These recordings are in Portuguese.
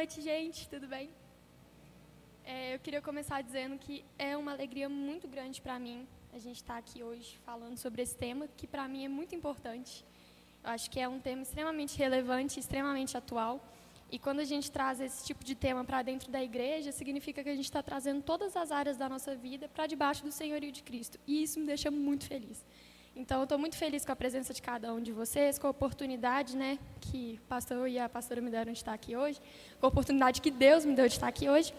noite, gente. Tudo bem? É, eu queria começar dizendo que é uma alegria muito grande para mim a gente estar tá aqui hoje falando sobre esse tema, que para mim é muito importante. Eu acho que é um tema extremamente relevante, extremamente atual. E quando a gente traz esse tipo de tema para dentro da igreja, significa que a gente está trazendo todas as áreas da nossa vida para debaixo do senhorio de Cristo. E isso me deixa muito feliz. Então, eu estou muito feliz com a presença de cada um de vocês, com a oportunidade né, que o pastor e a pastora me deram de estar aqui hoje, com a oportunidade que Deus me deu de estar aqui hoje.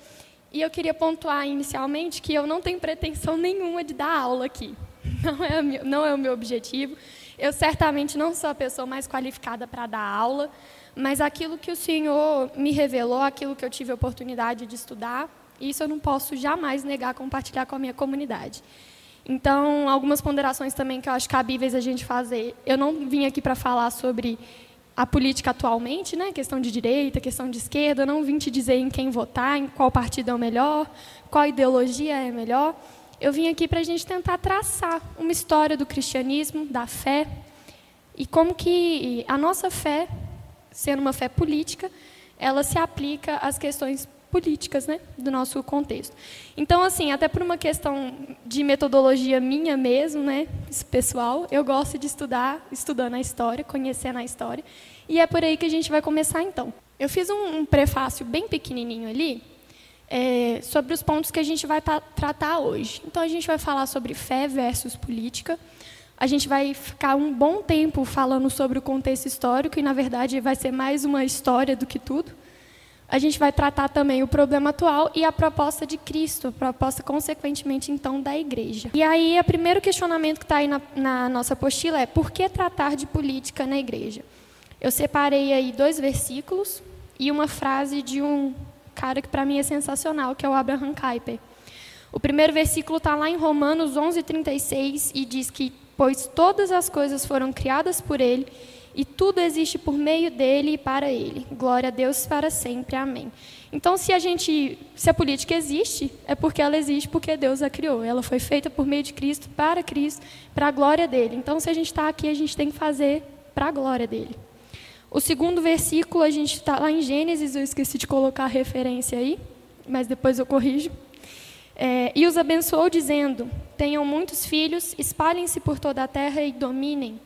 E eu queria pontuar inicialmente que eu não tenho pretensão nenhuma de dar aula aqui. Não é, meu, não é o meu objetivo. Eu certamente não sou a pessoa mais qualificada para dar aula, mas aquilo que o Senhor me revelou, aquilo que eu tive a oportunidade de estudar, isso eu não posso jamais negar compartilhar com a minha comunidade. Então, algumas ponderações também que eu acho cabíveis a gente fazer. Eu não vim aqui para falar sobre a política atualmente, né? questão de direita, questão de esquerda. Eu não vim te dizer em quem votar, em qual partido é o melhor, qual ideologia é melhor. Eu vim aqui para a gente tentar traçar uma história do cristianismo, da fé, e como que a nossa fé, sendo uma fé política, ela se aplica às questões políticas né, do nosso contexto. Então, assim, até por uma questão de metodologia minha mesmo, né, pessoal, eu gosto de estudar, estudando a história, conhecendo a história, e é por aí que a gente vai começar, então. Eu fiz um, um prefácio bem pequenininho ali, é, sobre os pontos que a gente vai tratar hoje. Então, a gente vai falar sobre fé versus política, a gente vai ficar um bom tempo falando sobre o contexto histórico, e, na verdade, vai ser mais uma história do que tudo a gente vai tratar também o problema atual e a proposta de Cristo, a proposta, consequentemente, então, da igreja. E aí, o primeiro questionamento que está aí na, na nossa apostila é: por que tratar de política na igreja? Eu separei aí dois versículos e uma frase de um cara que para mim é sensacional, que é o Abraham Kuyper. O primeiro versículo está lá em Romanos 11:36 e diz que pois todas as coisas foram criadas por ele e tudo existe por meio dele e para ele. Glória a Deus para sempre. Amém. Então, se a gente, se a política existe, é porque ela existe porque Deus a criou. Ela foi feita por meio de Cristo, para Cristo, para a glória dele. Então, se a gente está aqui, a gente tem que fazer para a glória dele. O segundo versículo, a gente está lá em Gênesis, eu esqueci de colocar a referência aí, mas depois eu corrijo. É, e os abençoou, dizendo: Tenham muitos filhos, espalhem-se por toda a terra e dominem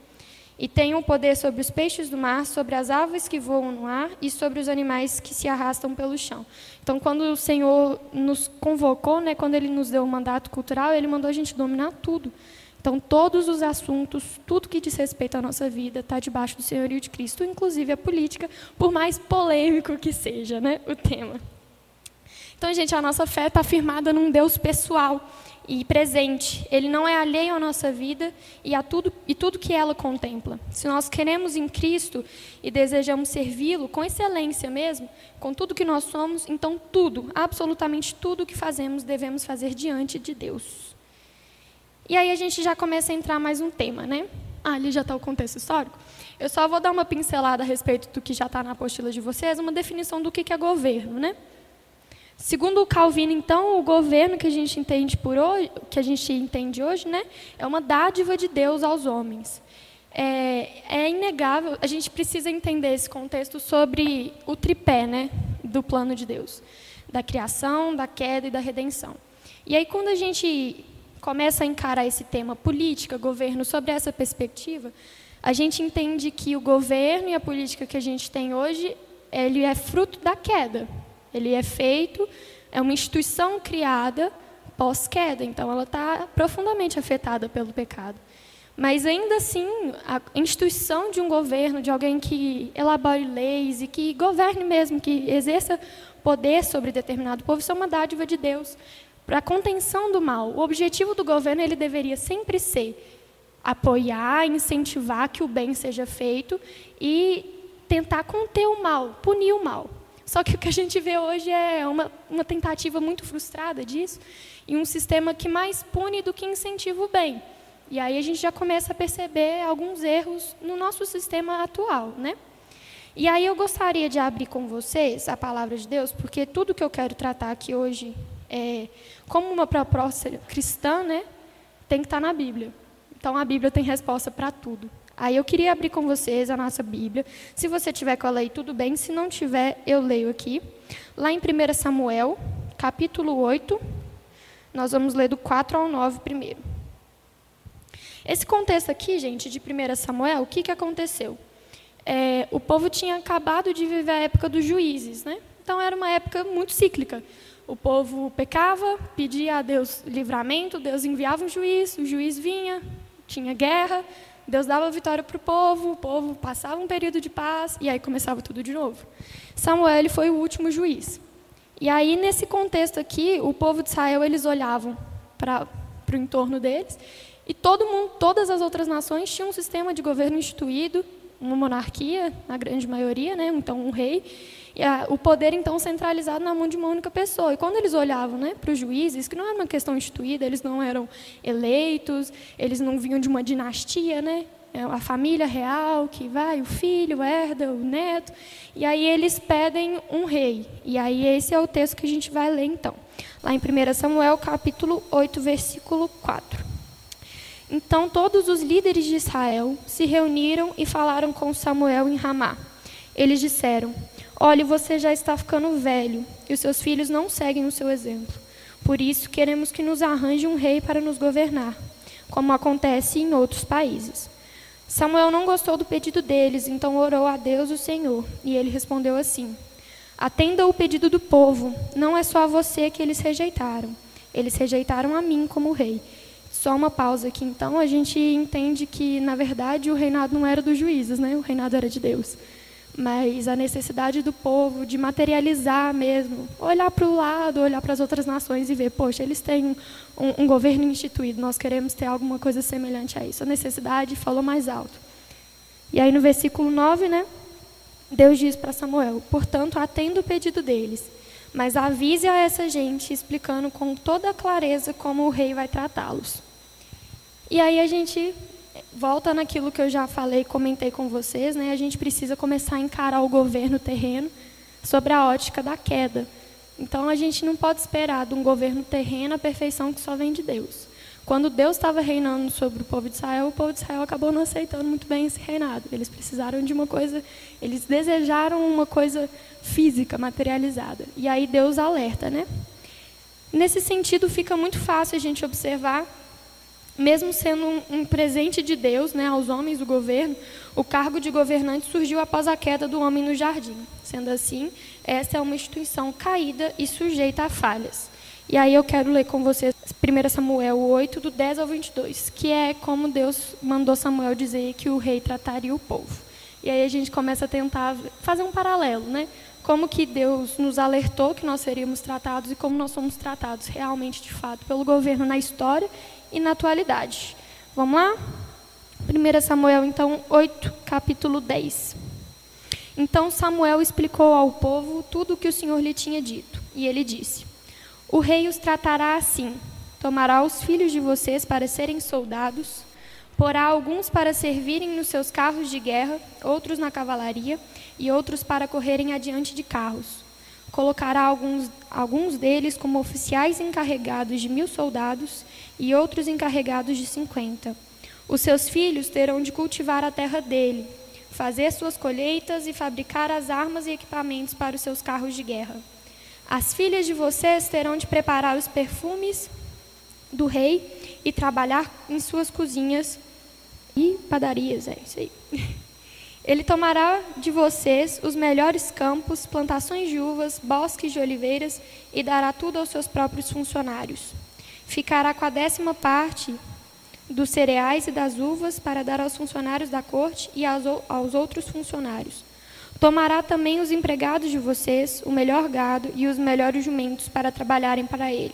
e tenham poder sobre os peixes do mar, sobre as aves que voam no ar e sobre os animais que se arrastam pelo chão. Então, quando o Senhor nos convocou, né, quando Ele nos deu o mandato cultural, Ele mandou a gente dominar tudo. Então, todos os assuntos, tudo que diz respeito à nossa vida, está debaixo do senhorio de Cristo, inclusive a política, por mais polêmico que seja né, o tema. Então, gente, a nossa fé está firmada num Deus pessoal e presente. Ele não é alheio à nossa vida e a tudo e tudo que ela contempla. Se nós queremos em Cristo e desejamos servi-lo com excelência mesmo, com tudo que nós somos, então tudo, absolutamente tudo que fazemos devemos fazer diante de Deus. E aí a gente já começa a entrar mais um tema, né? Ah, ali já está o contexto histórico. Eu só vou dar uma pincelada a respeito do que já está na apostila de vocês, uma definição do que é governo, né? Segundo o Calvino, então, o governo que a gente entende por hoje, que a gente entende hoje, né, é uma dádiva de Deus aos homens. É, é inegável, a gente precisa entender esse contexto sobre o tripé, né, do plano de Deus, da criação, da queda e da redenção. E aí, quando a gente começa a encarar esse tema política, governo, sobre essa perspectiva, a gente entende que o governo e a política que a gente tem hoje, ele é fruto da queda, ele é feito, é uma instituição criada pós-queda, então ela está profundamente afetada pelo pecado. Mas ainda assim, a instituição de um governo, de alguém que elabore leis e que governe mesmo, que exerça poder sobre determinado povo, isso é uma dádiva de Deus para a contenção do mal. O objetivo do governo ele deveria sempre ser apoiar, incentivar que o bem seja feito e tentar conter o mal, punir o mal. Só que o que a gente vê hoje é uma, uma tentativa muito frustrada disso, e um sistema que mais pune do que incentiva o bem. E aí a gente já começa a perceber alguns erros no nosso sistema atual, né? E aí eu gostaria de abrir com vocês a palavra de Deus, porque tudo que eu quero tratar aqui hoje é como uma proposta cristã, né? Tem que estar na Bíblia. Então a Bíblia tem resposta para tudo. Aí eu queria abrir com vocês a nossa Bíblia. Se você tiver com ela aí, tudo bem. Se não tiver, eu leio aqui. Lá em 1 Samuel, capítulo 8, nós vamos ler do 4 ao 9 primeiro. Esse contexto aqui, gente, de 1 Samuel, o que, que aconteceu? É, o povo tinha acabado de viver a época dos juízes, né? Então era uma época muito cíclica. O povo pecava, pedia a Deus livramento, Deus enviava um juiz, o juiz vinha, tinha guerra, Deus dava vitória para o povo, o povo passava um período de paz e aí começava tudo de novo. Samuel foi o último juiz. E aí, nesse contexto aqui, o povo de Israel, eles olhavam para o entorno deles e todo mundo, todas as outras nações tinham um sistema de governo instituído, uma monarquia, na grande maioria, né? então um rei, e a, o poder então centralizado na mão de uma única pessoa. E quando eles olhavam né, para os juízes, que não era uma questão instituída, eles não eram eleitos, eles não vinham de uma dinastia, né? É a família real que vai, o filho herda, o neto, e aí eles pedem um rei. E aí esse é o texto que a gente vai ler então. Lá em 1 Samuel, capítulo 8, versículo 4. Então todos os líderes de Israel se reuniram e falaram com Samuel em Ramá. Eles disseram: Olhe, você já está ficando velho e os seus filhos não seguem o seu exemplo. Por isso queremos que nos arranje um rei para nos governar, como acontece em outros países. Samuel não gostou do pedido deles, então orou a Deus o Senhor, e ele respondeu assim: Atenda o pedido do povo, não é só a você que eles rejeitaram. Eles rejeitaram a mim como rei. Só uma pausa aqui, então, a gente entende que, na verdade, o reinado não era dos juízes, né? o reinado era de Deus mas a necessidade do povo de materializar mesmo, olhar para o lado, olhar para as outras nações e ver, poxa, eles têm um, um, governo instituído, nós queremos ter alguma coisa semelhante a isso. A necessidade falou mais alto. E aí no versículo 9, né, Deus diz para Samuel: Portanto, atenda o pedido deles, mas avise a essa gente, explicando com toda clareza como o rei vai tratá-los. E aí a gente volta naquilo que eu já falei, comentei com vocês, né? A gente precisa começar a encarar o governo terreno sobre a ótica da queda. Então a gente não pode esperar de um governo terreno a perfeição que só vem de Deus. Quando Deus estava reinando sobre o povo de Israel, o povo de Israel acabou não aceitando muito bem esse reinado. Eles precisaram de uma coisa, eles desejaram uma coisa física, materializada. E aí Deus alerta, né? Nesse sentido, fica muito fácil a gente observar mesmo sendo um, um, presente de Deus né, aos homens do governo, o cargo de governante surgiu após a queda do homem no jardim. Sendo assim, essa é uma instituição caída e sujeita a falhas. E aí eu quero ler com vocês 1 Samuel 8, do 10 ao 22, que é como Deus mandou Samuel dizer que o rei trataria o povo. E aí a gente começa a tentar fazer um paralelo, né? Como que Deus nos alertou que nós seríamos tratados e como nós somos tratados realmente, de fato, pelo governo na história e na atualidade. Vamos lá? 1 Samuel, então, 8, capítulo 10. Então Samuel explicou ao povo tudo o que o Senhor lhe tinha dito. E ele disse: O rei os tratará assim: tomará os filhos de vocês para serem soldados, porá alguns para servirem nos seus carros de guerra, outros na cavalaria e outros para correrem adiante de carros. Colocará alguns, alguns deles como oficiais encarregados de mil soldados e outros encarregados de cinquenta. Os seus filhos terão de cultivar a terra dele, fazer suas colheitas e fabricar as armas e equipamentos para os seus carros de guerra. As filhas de vocês terão de preparar os perfumes do rei e trabalhar em suas cozinhas e padarias, é isso aí. Ele tomará de vocês os melhores campos, plantações de uvas, bosques de oliveiras e dará tudo aos seus próprios funcionários ficará com a décima parte dos cereais e das uvas para dar aos funcionários da corte e aos outros funcionários. Tomará também os empregados de vocês, o melhor gado e os melhores jumentos para trabalharem para ele.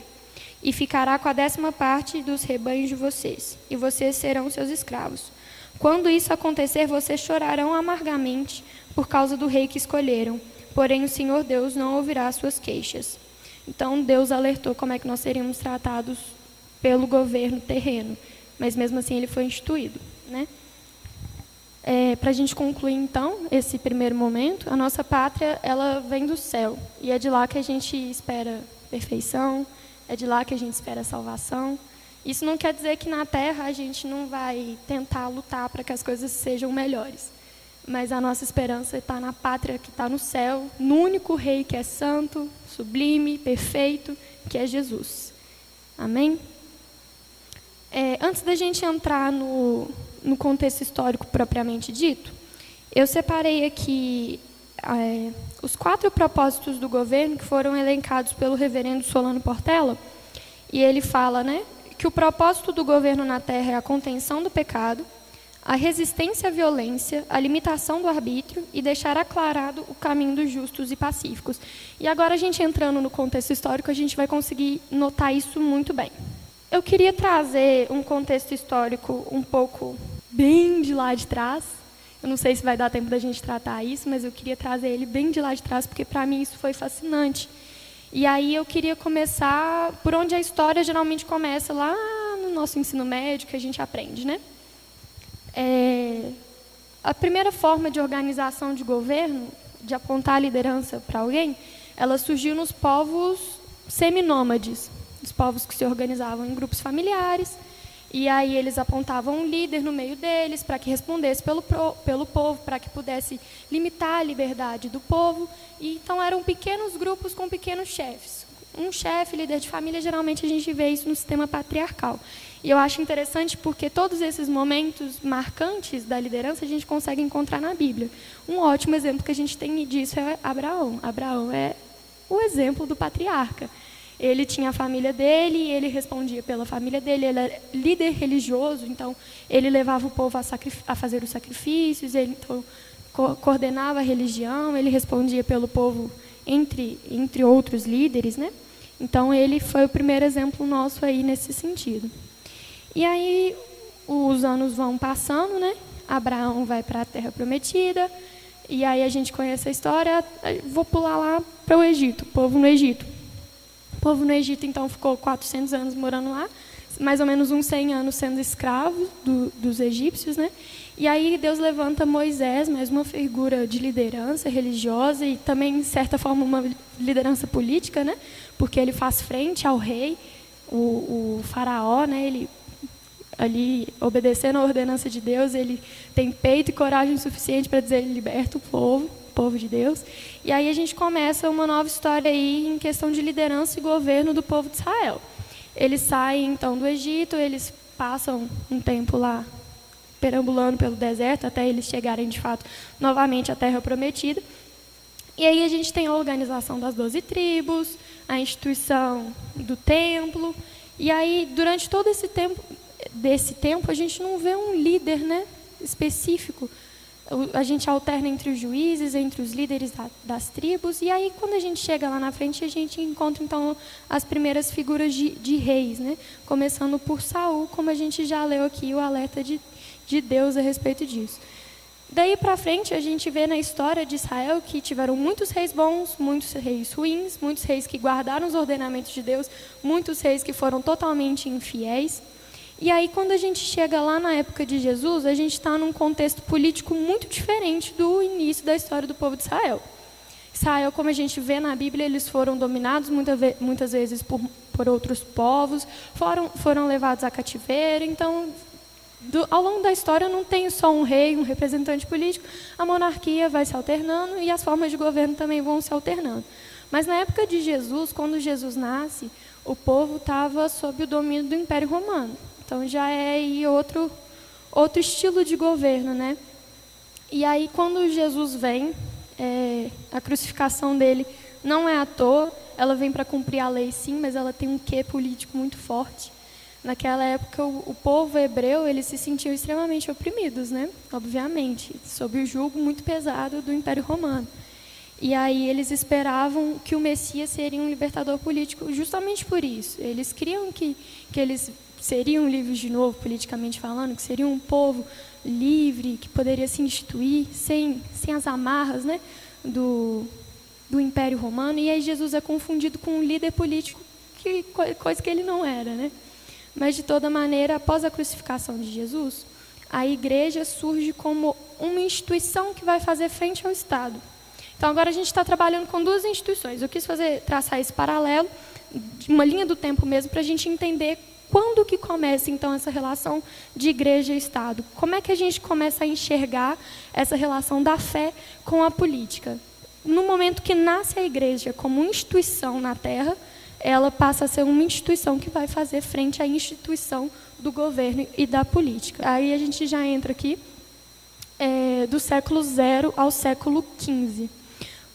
E ficará com a décima parte dos rebanhos de vocês, e vocês serão seus escravos. Quando isso acontecer, vocês chorarão amargamente por causa do rei que escolheram, porém o Senhor Deus não ouvirá suas queixas. Então Deus alertou como é que nós seríamos tratados pelo governo terreno, mas mesmo assim ele foi instituído, né? É, Para a gente concluir então esse primeiro momento, a nossa pátria ela vem do céu e é de lá que a gente espera perfeição, é de lá que a gente espera salvação Isso não quer dizer que na terra a gente não vai tentar lutar para que as coisas sejam melhores. Mas a nossa esperança está na pátria que está no céu, no único rei que é santo, sublime, perfeito, que é Jesus. Amém? É, antes da gente entrar no, no contexto histórico propriamente dito, eu separei aqui é, os quatro propósitos do governo que foram elencados pelo reverendo Solano Portela. E ele fala né, que o propósito do governo na Terra é a contenção do pecado, a resistência à violência, a limitação do arbítrio e deixar aclarado o caminho dos justos e pacíficos. E agora, a gente entrando no contexto histórico, a gente vai conseguir notar isso muito bem. Eu queria trazer um contexto histórico um pouco bem de lá de trás. Eu não sei se vai dar tempo da gente tratar isso, mas eu queria trazer ele bem de lá de trás, porque para mim isso foi fascinante. E aí eu queria começar por onde a história geralmente começa, lá no nosso ensino médio, que a gente aprende, né? É, a primeira forma de organização de governo, de apontar a liderança para alguém, ela surgiu nos povos seminômades, os povos que se organizavam em grupos familiares, e aí eles apontavam um líder no meio deles para que respondesse pelo, pelo povo, para que pudesse limitar a liberdade do povo. E, então eram pequenos grupos com pequenos chefes. Um chefe, líder de família, geralmente a gente vê isso no sistema patriarcal. E eu acho interessante porque todos esses momentos marcantes da liderança a gente consegue encontrar na Bíblia. Um ótimo exemplo que a gente tem disso é Abraão. Abraão é o exemplo do patriarca. Ele tinha a família dele, ele respondia pela família dele, ele era líder religioso, então ele levava o povo a, a fazer os sacrifícios, ele então, co coordenava a religião, ele respondia pelo povo entre, entre outros líderes, né? Então ele foi o primeiro exemplo nosso aí nesse sentido. E aí os anos vão passando, né? Abraão vai para a Terra Prometida, e aí a gente conhece a história. Vou pular lá para o Egito, povo no Egito. O povo no Egito então ficou 400 anos morando lá, mais ou menos uns 100 anos sendo escravo do, dos egípcios, né? E aí Deus levanta Moisés, mais uma figura de liderança religiosa e também, de certa forma, uma liderança política, né? Porque ele faz frente ao rei, o, o faraó, né? Ele ali obedecendo a ordenança de Deus, ele tem peito e coragem suficiente para dizer ele liberta o povo, povo de Deus. E aí a gente começa uma nova história aí em questão de liderança e governo do povo de Israel. Eles saem então do Egito, eles passam um tempo lá perambulando pelo deserto até eles chegarem de fato novamente à terra prometida. E aí a gente tem a organização das doze tribos, a instituição do templo. E aí, durante todo esse tempo, desse tempo, a gente não vê um líder né, específico. A gente alterna entre os juízes, entre os líderes da, das tribos, e aí, quando a gente chega lá na frente, a gente encontra, então, as primeiras figuras de, de reis, né? começando por Saul, como a gente já leu aqui o alerta de, de Deus a respeito disso. Daí para frente, a gente vê na história de Israel que tiveram muitos reis bons, muitos reis ruins, muitos reis que guardaram os ordenamentos de Deus, muitos reis que foram totalmente infiéis. E aí, quando a gente chega lá na época de Jesus, a gente está num contexto político muito diferente do início da história do povo de Israel. Israel, como a gente vê na Bíblia, eles foram dominados muitas vezes por, por outros povos, foram, foram levados a cativeiro. Então, do, ao longo da história, não tem só um rei, um representante político, a monarquia vai se alternando e as formas de governo também vão se alternando. Mas na época de Jesus, quando Jesus nasce, o povo estava sob o domínio do Império Romano. Então já é outro, outro estilo de governo, né? E aí quando Jesus vem, é, a crucificação dele não é à toa, ela vem para cumprir a lei sim, mas ela tem um quê político muito forte. Naquela época, o, o, povo hebreu eles se sentiam extremamente oprimidos, né? Obviamente, sob o jugo muito pesado do Império Romano. E aí eles esperavam que o Messias seria um libertador político justamente por isso. Eles criam que, que eles seriam livres de novo, politicamente falando, que seriam um povo livre, que poderia se instituir sem, sem as amarras né, do, do Império Romano. E aí Jesus é confundido com um líder político, que, coisa que ele não era. Né? Mas, de toda maneira, após a crucificação de Jesus, a igreja surge como uma instituição que vai fazer frente ao Estado. Então, agora a gente está trabalhando com duas instituições. Eu quis fazer traçar esse paralelo, uma linha do tempo mesmo, para a gente entender quando que começa então essa relação de igreja e Estado? Como é que a gente começa a enxergar essa relação da fé com a política? No momento que nasce a igreja como instituição na Terra, ela passa a ser uma instituição que vai fazer frente à instituição do governo e da política. Aí a gente já entra aqui é, do século zero ao século XV.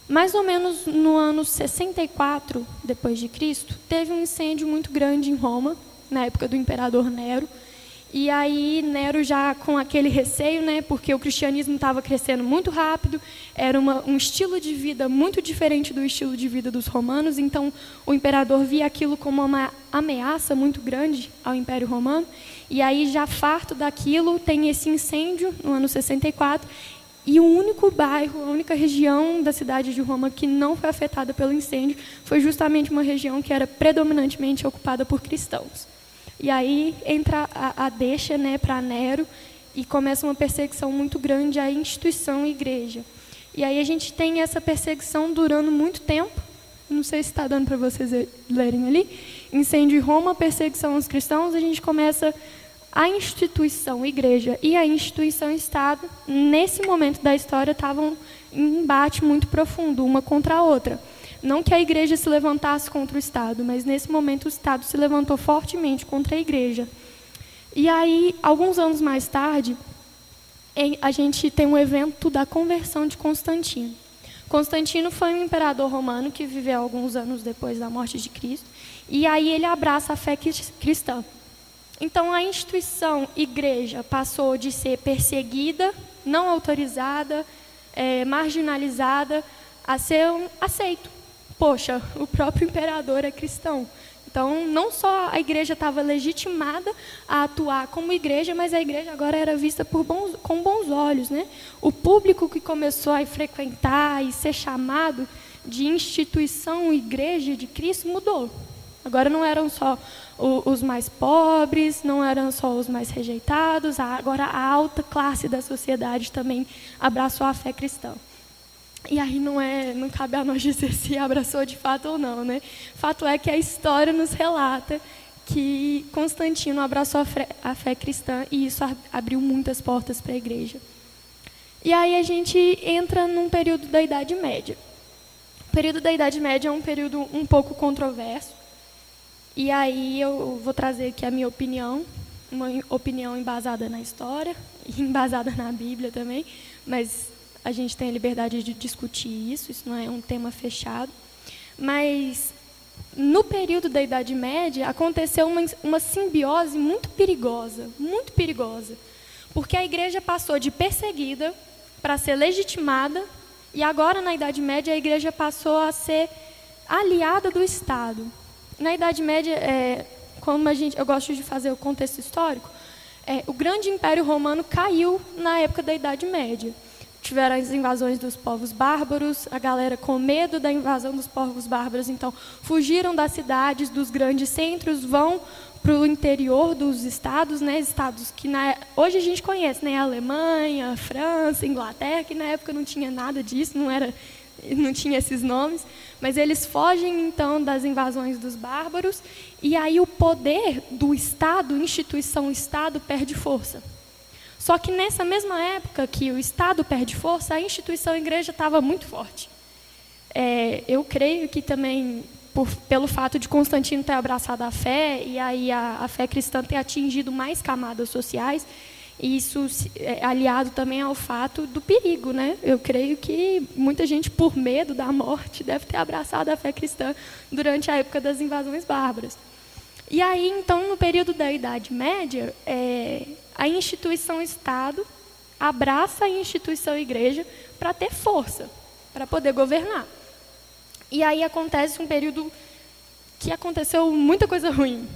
Mais ou menos no ano 64 depois de Cristo, teve um incêndio muito grande em Roma, na época do imperador Nero. E aí Nero já com aquele receio, né, porque o cristianismo estava crescendo muito rápido, era uma, um estilo de vida muito diferente do estilo de vida dos romanos, então o imperador via aquilo como uma ameaça muito grande ao Império Romano. E aí já farto daquilo, tem esse incêndio no ano 64 e o único bairro, a única região da cidade de Roma que não foi afetada pelo incêndio foi justamente uma região que era predominantemente ocupada por cristãos. E aí entra a, a deixa né, para Nero e começa uma perseguição muito grande à instituição igreja. E aí a gente tem essa perseguição durando muito tempo. Não sei se está dando para vocês lerem ali. Incêndio em Roma, perseguição aos cristãos. A gente começa a instituição igreja e a instituição Estado, nesse momento da história, estavam em embate muito profundo, uma contra a outra. Não que a igreja se levantasse contra o Estado, mas nesse momento o Estado se levantou fortemente contra a igreja. E aí, alguns anos mais tarde, a gente tem um evento da conversão de Constantino. Constantino foi um imperador romano que viveu alguns anos depois da morte de Cristo, e aí ele abraça a fé cristã. Então, a instituição igreja passou de ser perseguida, não autorizada, é, marginalizada, a ser um aceito. Poxa, o próprio imperador é cristão. Então, não só a igreja estava legitimada a atuar como igreja, mas a igreja agora era vista bons, com bons olhos. Né? O público que começou a frequentar e ser chamado de instituição igreja de Cristo mudou. Agora não eram só os mais pobres, não eram só os mais rejeitados, agora a alta classe da sociedade também abraçou a fé cristã. E aí não é, não cabe a nós dizer se abraçou de fato ou não, né? Fato é que a história nos relata que Constantino abraçou a fé, a fé cristã e isso abriu muitas portas para a igreja. E aí a gente entra num período da Idade Média. O período da Idade Média é um período um pouco controverso, e aí eu vou trazer aqui a minha opinião, uma opinião embasada na história, e embasada na Bíblia também, mas a gente tem a liberdade de discutir isso, isso não é um tema fechado. Mas no período da Idade Média aconteceu uma, uma simbiose muito perigosa, muito perigosa, porque a igreja passou de perseguida para ser legitimada, e agora na Idade Média a igreja passou a ser aliada do Estado. Na Idade Média, é, como a gente, eu gosto de fazer o contexto histórico, é, o grande Império Romano caiu na época da Idade Média. Tiveram as invasões dos povos bárbaros, a galera com medo da invasão dos povos bárbaros, então fugiram das cidades, dos grandes centros, vão para o interior dos estados, né, estados que na, hoje a gente conhece, né, Alemanha, França, Inglaterra, que na época não tinha nada disso, não era não tinha esses nomes, mas eles fogem então das invasões dos bárbaros e aí o poder do Estado, instituição Estado, perde força. Só que nessa mesma época que o Estado perde força, a instituição igreja estava muito forte. É, eu creio que também por, pelo fato de Constantino ter abraçado a fé e aí a, a fé cristã ter atingido mais camadas sociais, isso é aliado também ao fato do perigo, né? Eu creio que muita gente, por medo da morte, deve ter abraçado a fé cristã durante a época das invasões bárbaras. E aí, então, no período da Idade Média, é, a instituição Estado abraça a instituição Igreja para ter força, para poder governar. E aí acontece um período que aconteceu muita coisa ruim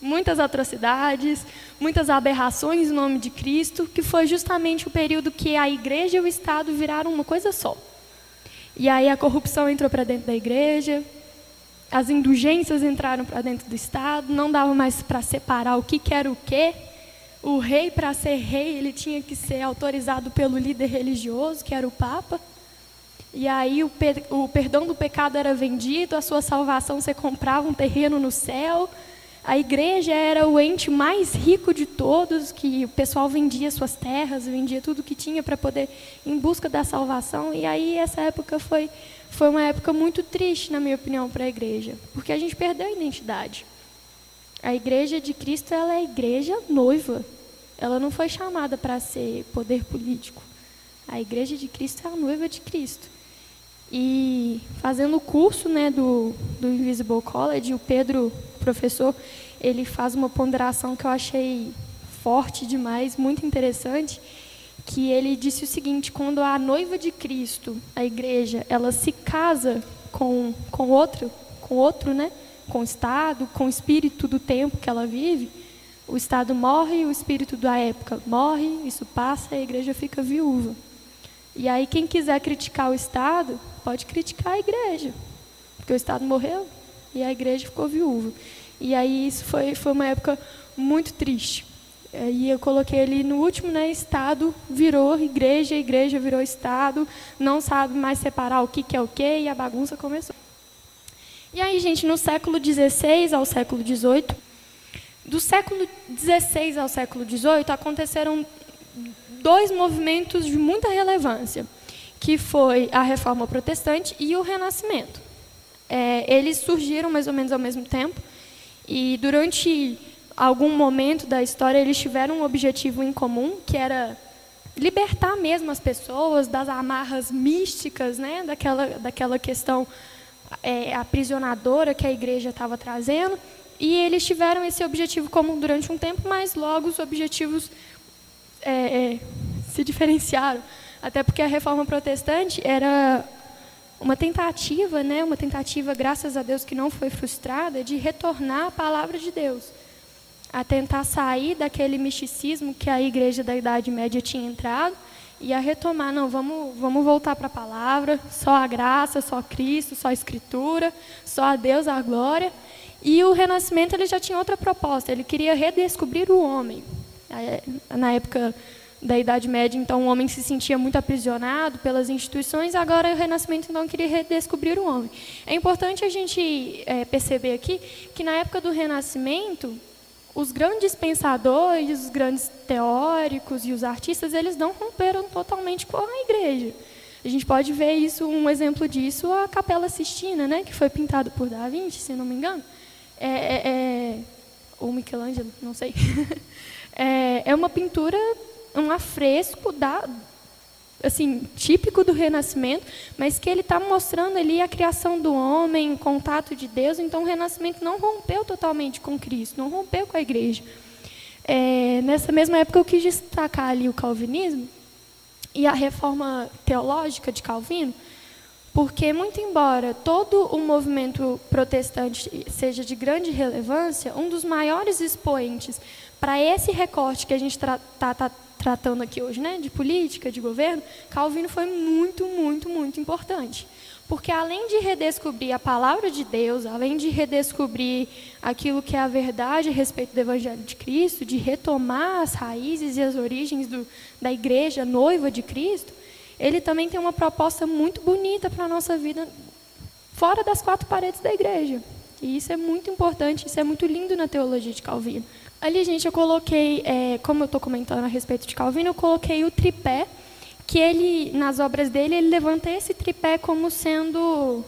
muitas atrocidades, muitas aberrações em nome de Cristo, que foi justamente o período que a igreja e o Estado viraram uma coisa só. E aí a corrupção entrou para dentro da igreja, as indulgências entraram para dentro do Estado, não dava mais para separar o que, que era o quê. O rei, para ser rei, ele tinha que ser autorizado pelo líder religioso, que era o Papa. E aí o, o perdão do pecado era vendido, a sua salvação você comprava um terreno no céu a igreja era o ente mais rico de todos, que o pessoal vendia suas terras, vendia tudo que tinha para poder em busca da salvação. E aí essa época foi foi uma época muito triste, na minha opinião, para a igreja, porque a gente perdeu a identidade. A igreja de Cristo ela é a igreja noiva. Ela não foi chamada para ser poder político. A igreja de Cristo é a noiva de Cristo. E fazendo o curso né, do, do Invisible College, o Pedro, professor, ele faz uma ponderação que eu achei forte demais, muito interessante, que ele disse o seguinte: quando a noiva de Cristo, a igreja, ela se casa com, com outro, com outro, né, com o estado, com o espírito do tempo que ela vive, o estado morre, o espírito da época morre, isso passa, a igreja fica viúva. E aí quem quiser criticar o estado pode criticar a igreja, porque o Estado morreu e a igreja ficou viúva. E aí isso foi, foi uma época muito triste. E eu coloquei ali no último, né, Estado virou igreja, igreja virou Estado, não sabe mais separar o que, que é o que, e a bagunça começou. E aí, gente, no século XVI ao século XVIII, do século XVI ao século XVIII, aconteceram dois movimentos de muita relevância que foi a Reforma Protestante e o Renascimento. É, eles surgiram mais ou menos ao mesmo tempo e durante algum momento da história eles tiveram um objetivo em comum que era libertar mesmo as pessoas das amarras místicas, né, daquela daquela questão é, aprisionadora que a igreja estava trazendo. E eles tiveram esse objetivo comum durante um tempo, mas logo os objetivos é, é se diferenciaram. Até porque a reforma protestante era uma tentativa, né, uma tentativa, graças a Deus, que não foi frustrada, de retornar à palavra de Deus, a tentar sair daquele misticismo que a igreja da Idade Média tinha entrado e a retomar, não, vamos, vamos voltar para a palavra, só a graça, só Cristo, só a Escritura, só a Deus a glória. E o Renascimento ele já tinha outra proposta, ele queria redescobrir o homem. Na época da Idade Média, então o homem se sentia muito aprisionado pelas instituições, agora o Renascimento então queria redescobrir o homem. É importante a gente é, perceber aqui que na época do Renascimento, os grandes pensadores, os grandes teóricos e os artistas, eles não romperam totalmente com a igreja. A gente pode ver isso, um exemplo disso, a Capela Sistina, né, que foi pintada por Da Vinci, se não me engano. É, é, é ou Michelangelo, não sei. é, é uma pintura um afresco da, assim, típico do Renascimento, mas que ele está mostrando ali a criação do homem, contato de Deus. Então, o Renascimento não rompeu totalmente com Cristo, não rompeu com a igreja. É, nessa mesma época, eu quis destacar ali o calvinismo e a reforma teológica de Calvino, porque, muito embora todo o movimento protestante seja de grande relevância, um dos maiores expoentes para esse recorte que a gente está tá, tá tratando aqui hoje, né, de política, de governo, Calvino foi muito, muito, muito importante. Porque além de redescobrir a palavra de Deus, além de redescobrir aquilo que é a verdade a respeito do Evangelho de Cristo, de retomar as raízes e as origens do, da igreja noiva de Cristo, ele também tem uma proposta muito bonita para a nossa vida fora das quatro paredes da igreja. E isso é muito importante, isso é muito lindo na teologia de Calvino. Ali, gente, eu coloquei, é, como eu estou comentando a respeito de Calvino, eu coloquei o tripé, que ele, nas obras dele, ele levanta esse tripé como sendo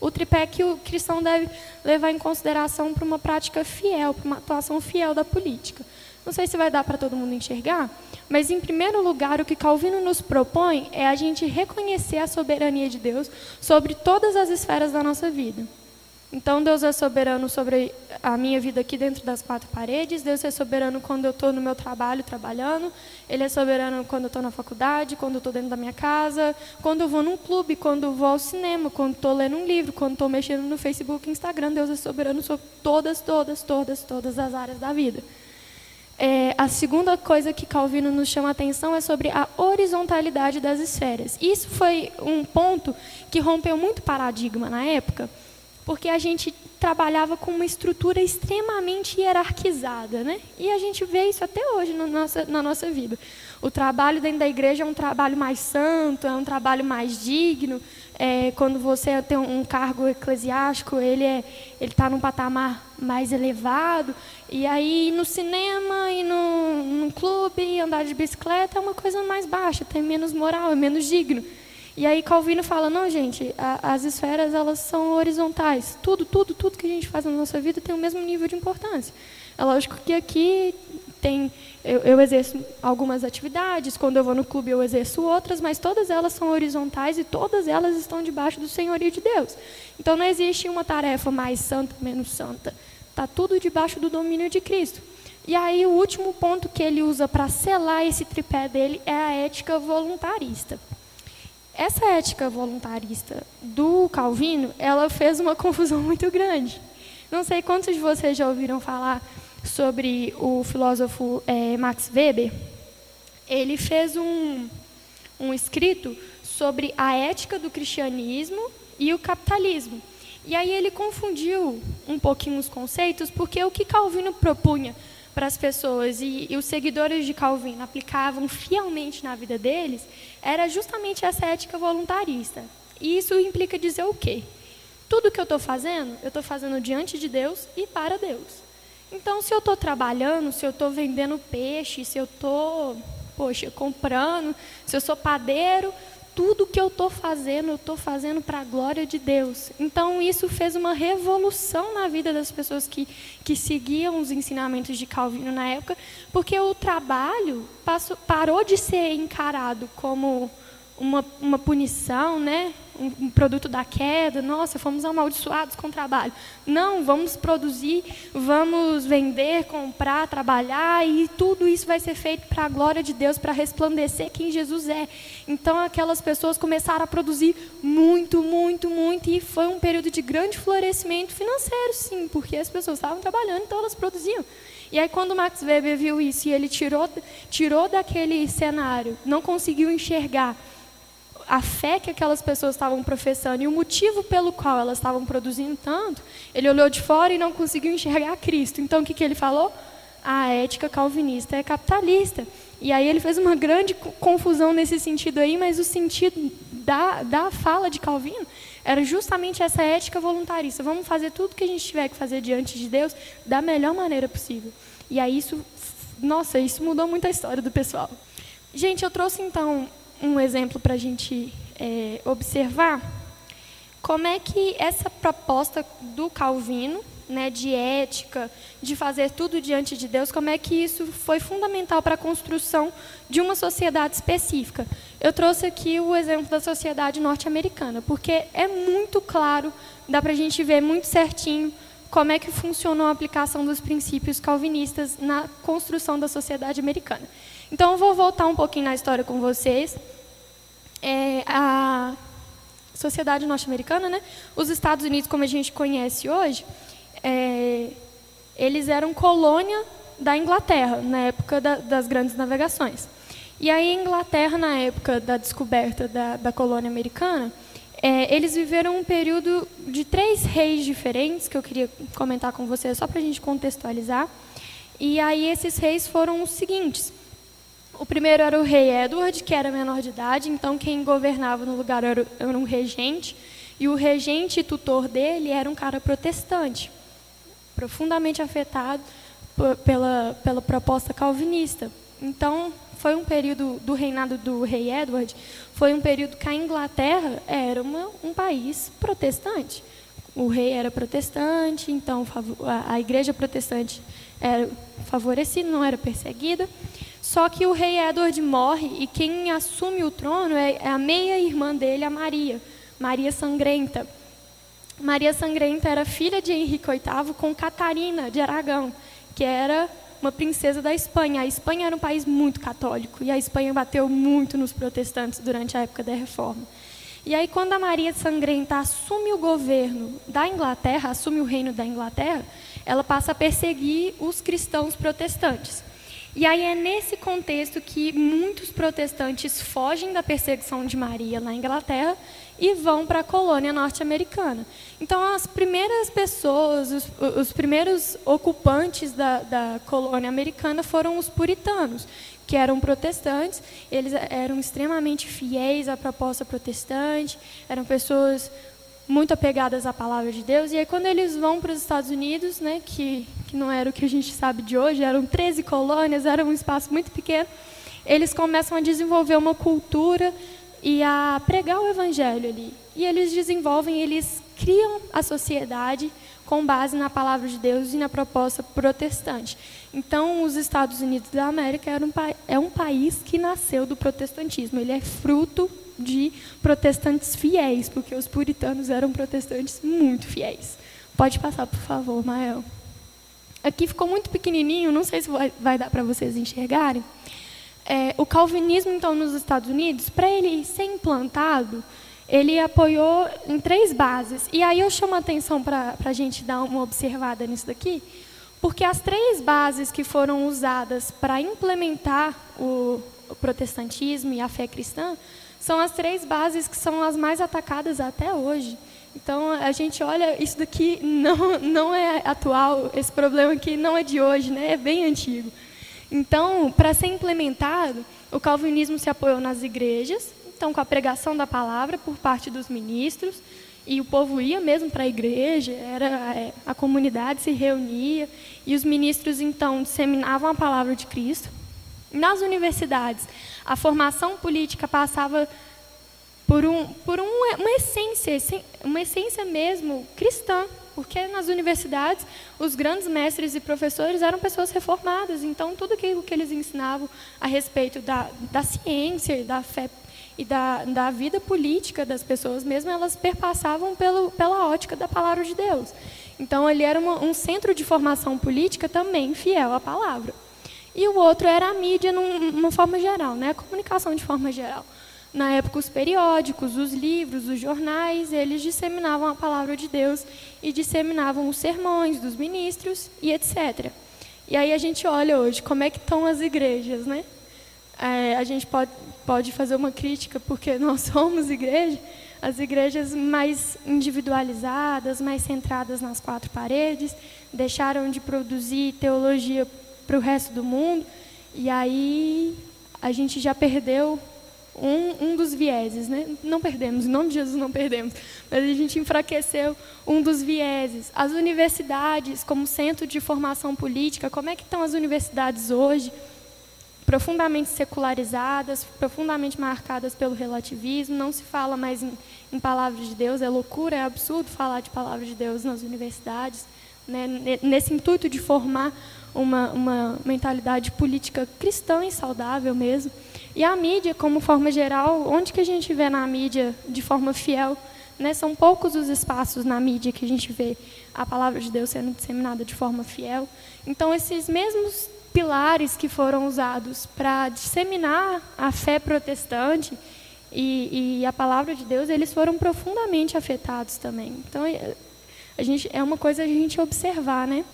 o tripé que o cristão deve levar em consideração para uma prática fiel, para uma atuação fiel da política. Não sei se vai dar para todo mundo enxergar, mas, em primeiro lugar, o que Calvino nos propõe é a gente reconhecer a soberania de Deus sobre todas as esferas da nossa vida. Então, Deus é soberano sobre a minha vida aqui dentro das quatro paredes. Deus é soberano quando eu estou no meu trabalho, trabalhando. Ele é soberano quando eu estou na faculdade, quando eu estou dentro da minha casa, quando eu vou num clube, quando eu vou ao cinema, quando estou lendo um livro, quando estou mexendo no Facebook Instagram. Deus é soberano sobre todas, todas, todas, todas as áreas da vida. É, a segunda coisa que Calvino nos chama a atenção é sobre a horizontalidade das esferas. Isso foi um ponto que rompeu muito paradigma na época porque a gente trabalhava com uma estrutura extremamente hierarquizada, né? E a gente vê isso até hoje nossa, na nossa vida. o trabalho dentro da igreja é um trabalho mais santo, é um trabalho mais digno. É, quando você tem um cargo eclesiástico, ele é, ele está num patamar mais elevado. E aí no cinema e no, no clube, andar de bicicleta é uma coisa mais baixa, tem menos moral, é menos digno. E aí Calvino fala, não, gente, a, as esferas elas são horizontais. Tudo, tudo, tudo que a gente faz na nossa vida tem o mesmo nível de importância. É lógico que aqui tem eu, eu, exerço algumas atividades, quando eu vou no clube eu exerço outras, mas todas elas são horizontais e todas elas estão debaixo do senhorio de Deus. Então não existe uma tarefa mais santa, menos santa. Está tudo debaixo do domínio de Cristo. E aí o último ponto que ele usa para selar esse tripé dele é a ética voluntarista. Essa ética voluntarista do Calvino, ela fez uma confusão muito grande. Não sei quantos de vocês já ouviram falar sobre o filósofo é, Max Weber, ele fez um, um escrito sobre a ética do cristianismo e o capitalismo. E aí ele confundiu um pouquinho os conceitos, porque o que Calvino propunha para as pessoas e, e, os seguidores de Calvino aplicavam fielmente na vida deles era justamente essa ética voluntarista. E isso implica dizer o quê? Tudo que eu estou fazendo, eu estou fazendo diante de Deus e para Deus. Então, se eu estou trabalhando, se eu estou vendendo peixe, se eu estou, poxa, comprando, se eu sou padeiro, tudo que eu estou fazendo, eu estou fazendo para a glória de Deus. Então, isso fez uma revolução na vida das pessoas que, que seguiam os ensinamentos de Calvino na época, porque o trabalho passou, parou de ser encarado como uma, uma punição, né? Um, um, produto da queda, nossa, fomos amaldiçoados com o trabalho. Não, vamos produzir, vamos vender, comprar, trabalhar, e tudo isso vai ser feito para a glória de Deus, para resplandecer quem Jesus é. Então, aquelas pessoas começaram a produzir muito, muito, muito, e foi um período de grande florescimento financeiro, sim, porque as pessoas estavam trabalhando, então elas produziam. E aí, quando Max Weber viu isso e ele tirou, tirou daquele cenário, não conseguiu enxergar a fé que aquelas pessoas estavam professando e o motivo pelo qual elas estavam produzindo tanto, ele olhou de fora e não conseguiu enxergar Cristo. Então, o que, que ele falou? A ética calvinista é capitalista. E aí ele fez uma grande confusão nesse sentido aí, mas o sentido da, da fala de Calvino era justamente essa ética voluntarista. Vamos fazer tudo que a gente tiver que fazer diante de Deus da melhor maneira possível. E aí isso, nossa, isso mudou muito a história do pessoal. Gente, eu trouxe então um exemplo para a gente é, observar como é que essa proposta do Calvino, né, de ética, de fazer tudo diante de Deus, como é que isso foi fundamental para a construção de uma sociedade específica. Eu trouxe aqui o exemplo da sociedade norte-americana, porque é muito claro, dá para a gente ver muito certinho como é que funcionou a aplicação dos princípios calvinistas na construção da sociedade americana. Então, eu vou voltar um pouquinho na história com vocês. É, a sociedade norte-americana, né? Os Estados Unidos, como a gente conhece hoje, é, eles eram colônia da Inglaterra na época da, das grandes navegações. E aí, a Inglaterra, na época da descoberta da, da colônia americana, é, eles viveram um período de três reis diferentes, que eu queria comentar com vocês, só para a gente contextualizar. E aí, esses reis foram os seguintes. O primeiro era o rei Edward, que era menor de idade, então quem governava no lugar era, um regente, e o regente tutor dele era um cara protestante, profundamente afetado pela, pela proposta calvinista. Então, foi um período do reinado do rei Edward, foi um período que a Inglaterra era uma, um país protestante. O rei era protestante, então a, a igreja protestante era favorecida, não era perseguida. Só que o rei Edward morre e quem assume o trono é, é a meia-irmã dele, a Maria, Maria Sangrenta. Maria Sangrenta era filha de Henrique VIII com Catarina de Aragão, que era uma princesa da Espanha. A Espanha era um país muito católico e a Espanha bateu muito nos protestantes durante a época da Reforma. E aí, quando a Maria Sangrenta assume o governo da Inglaterra, assume o reino da Inglaterra, ela passa a perseguir os cristãos protestantes. E aí é nesse contexto que muitos protestantes fogem da perseguição de Maria na Inglaterra e vão para a colônia norte-americana. Então, as primeiras pessoas, os, os primeiros ocupantes da, da colônia americana foram os puritanos, que eram protestantes, eles eram extremamente fiéis à proposta protestante, eram pessoas muito apegadas à palavra de Deus. E aí, quando eles vão para os Estados Unidos, né, que, que não era o que a gente sabe de hoje, eram 13 colônias, era um espaço muito pequeno, eles começam a desenvolver uma cultura e a pregar o evangelho ali. E eles desenvolvem, eles criam a sociedade com base na palavra de Deus e na proposta protestante. Então, os Estados Unidos da América um, é um país que nasceu do protestantismo. Ele é fruto de protestantes fiéis, porque os puritanos eram protestantes muito fiéis. Pode passar, por favor, Mael. Aqui ficou muito pequenininho, não sei se vai, vai dar para vocês enxergarem. É, o calvinismo, então, nos Estados Unidos, para ele ser implantado, ele apoiou em três bases. E aí eu chamo a atenção para a gente dar uma observada nisso daqui, porque as três bases que foram usadas para implementar o, o protestantismo e a fé cristã são as três bases que são as mais atacadas até hoje. Então, a gente olha, isso daqui não, não é atual, esse problema aqui não é de hoje, né? é bem antigo. Então, para ser implementado, o calvinismo se apoiou nas igrejas, então com a pregação da palavra por parte dos ministros, e o povo ia mesmo para a igreja, era é, a comunidade se reunia, e os ministros então disseminavam a palavra de Cristo. Nas universidades, a formação política passava por, um, por um, uma essência, uma essência mesmo cristã, porque nas universidades os grandes mestres e professores eram pessoas reformadas, então tudo aquilo que eles ensinavam a respeito da, da ciência e da fé e da, da vida política das pessoas mesmo, elas perpassavam pelo, pela ótica da palavra de Deus. Então, ali era uma, um centro de formação política também fiel à palavra. E o outro era a mídia numa forma geral, né? a comunicação de forma geral. Na época, os periódicos, os livros, os jornais, eles disseminavam a palavra de Deus e disseminavam os sermões dos ministros e etc. E aí a gente olha hoje como é que estão as igrejas, né? É, a gente pode, pode fazer uma crítica porque nós somos igreja, as igrejas mais individualizadas, mais centradas nas quatro paredes, deixaram de produzir teologia para o resto do mundo. E aí a gente já perdeu um, um dos vieses, né? Não perdemos, em nome de Jesus não perdemos, mas a gente enfraqueceu um dos vieses. As universidades, como centro de formação política, como é que estão as universidades hoje? Profundamente secularizadas, profundamente marcadas pelo relativismo, não se fala mais em, em palavras de Deus, é loucura, é absurdo falar de palavra de Deus nas universidades, né? nesse intuito de formar uma, uma mentalidade política cristã e saudável mesmo. E a mídia, como forma geral, onde que a gente vê na mídia de forma fiel? Né? São poucos os espaços na mídia que a gente vê a palavra de Deus sendo disseminada de forma fiel. Então, esses mesmos pilares que foram usados para disseminar a fé protestante e, e, a palavra de Deus, eles foram profundamente afetados também. Então, é, a gente, é uma coisa a gente observar, né?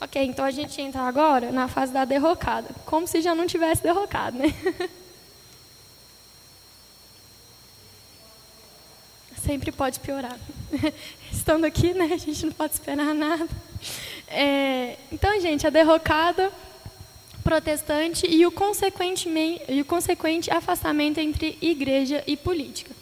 Ok, então a gente entra agora na fase da derrocada, como se já não tivesse derrocado, né? Sempre pode piorar. Estando aqui, né, a gente não pode esperar nada. É, então, gente, a derrocada protestante e o, consequentemente, e o consequente afastamento entre igreja e política.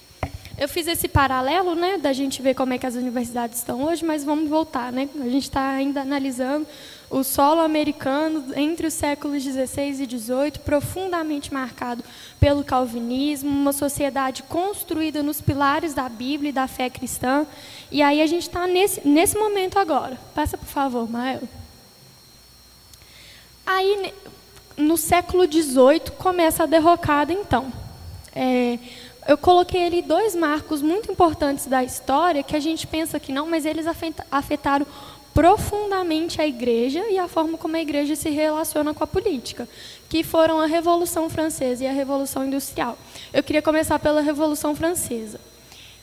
Eu fiz esse paralelo, né, da gente ver como é que as universidades estão hoje, mas vamos voltar, né? A gente está ainda analisando o solo americano entre os séculos 16 e 18, profundamente marcado pelo calvinismo, uma sociedade construída nos pilares da Bíblia e da fé cristã. E aí a gente está nesse, nesse momento agora. Passa, por favor, Mael. Aí, no século 18, começa a derrocada, então. É, eu coloquei ali dois marcos muito importantes da história que a gente pensa que não, mas eles afetaram profundamente a igreja e a forma como a igreja se relaciona com a política, que foram a Revolução Francesa e a Revolução Industrial. Eu queria começar pela Revolução Francesa.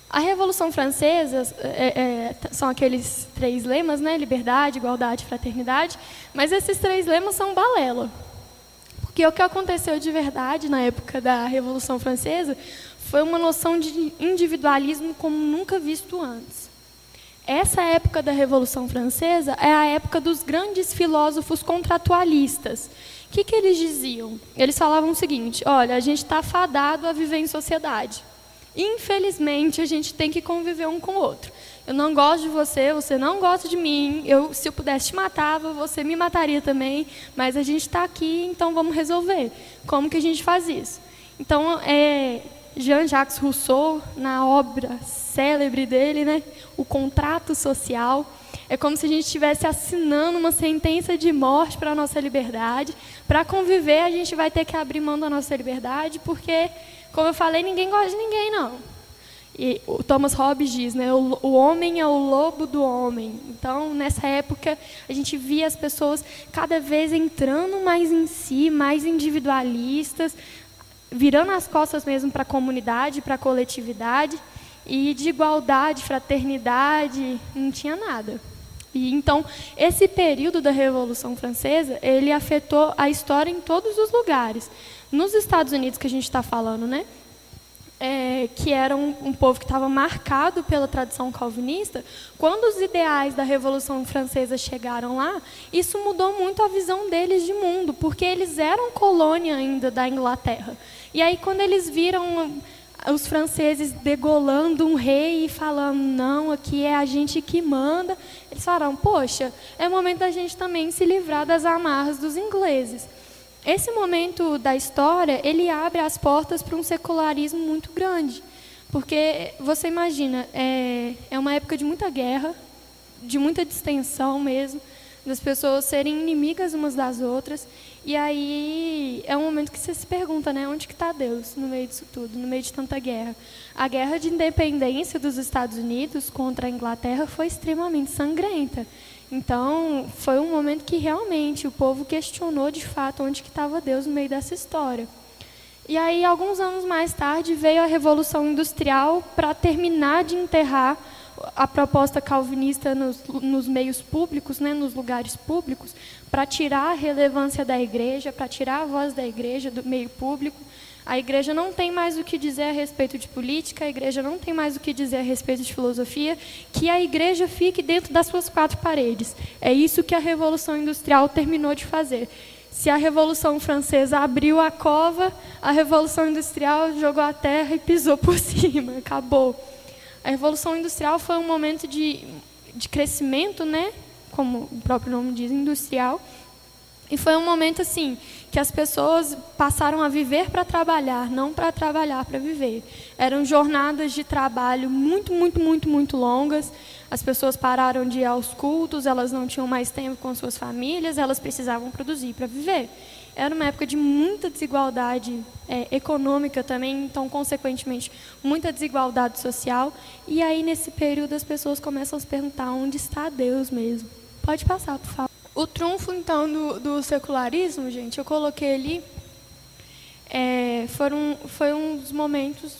A Revolução Francesa é, é, são aqueles três lemas, né? Liberdade, igualdade, fraternidade. Mas esses três lemas são balela. Porque o que aconteceu de verdade na época da Revolução Francesa foi uma noção de individualismo como nunca visto antes. Essa época da Revolução Francesa é a época dos grandes filósofos contratualistas. O que, que eles diziam? Eles falavam o seguinte: olha, a gente está fadado a viver em sociedade. Infelizmente, a gente tem que conviver um com o outro. Eu não gosto de você, você não gosta de mim. Eu, se eu pudesse te matar, você me mataria também. Mas a gente está aqui, então vamos resolver. Como que a gente faz isso? Então, é, Jean-Jacques Rousseau, na obra célebre dele, né, O Contrato Social, é como se a gente estivesse assinando uma sentença de morte para a nossa liberdade. Para conviver, a gente vai ter que abrir mão da nossa liberdade, porque, como eu falei, ninguém gosta de ninguém, não. E o Thomas Hobbes diz, né, o, o homem é o lobo do homem. Então, nessa época, a gente via as pessoas cada vez entrando mais em si, mais individualistas, virando as costas mesmo para a comunidade, para a coletividade, e de igualdade, fraternidade, não tinha nada. E então, esse período da Revolução Francesa, ele afetou a história em todos os lugares. Nos Estados Unidos, que a gente está falando, né? É, que era um, um povo que estava marcado pela tradição calvinista, quando os ideais da Revolução Francesa chegaram lá, isso mudou muito a visão deles de mundo, porque eles eram colônia ainda da Inglaterra. E aí, quando eles viram os franceses degolando um rei e falando, não, aqui é a gente que manda, eles falaram, poxa, é o momento da gente também se livrar das amarras dos ingleses. Esse momento da história, ele abre as portas para um secularismo muito grande. Porque você imagina, é, é uma época de muita guerra, de muita distensão mesmo, das pessoas serem inimigas umas das outras. E aí é um momento que você se pergunta, né, onde que está Deus no meio disso tudo, no meio de tanta guerra? A guerra de independência dos Estados Unidos contra a Inglaterra foi extremamente sangrenta. Então, foi um momento que realmente o povo questionou de fato onde que estava Deus no meio dessa história. E aí, alguns anos mais tarde, veio a Revolução Industrial para terminar de enterrar a proposta calvinista nos, nos meios públicos, né, nos lugares públicos, para tirar a relevância da igreja, para tirar a voz da igreja do meio público. A igreja não tem mais o que dizer a respeito de política, a igreja não tem mais o que dizer a respeito de filosofia, que a igreja fique dentro das suas quatro paredes. É isso que a Revolução Industrial terminou de fazer. Se a Revolução Francesa abriu a cova, a Revolução Industrial jogou a terra e pisou por cima, acabou. A Revolução Industrial foi um momento de, de crescimento, né? Como o próprio nome diz, industrial. E foi um momento assim que as pessoas passaram a viver para trabalhar, não para trabalhar para viver. Eram jornadas de trabalho muito, muito, muito, muito longas. As pessoas pararam de ir aos cultos, elas não tinham mais tempo com suas famílias, elas precisavam produzir para viver era uma época de muita desigualdade é, econômica também, então, consequentemente, muita desigualdade social. E aí, nesse período, as pessoas começam a se perguntar onde está Deus mesmo. Pode passar, por favor. O trunfo, então, do, do secularismo, gente, eu coloquei ali, é, foram, foi um dos momentos,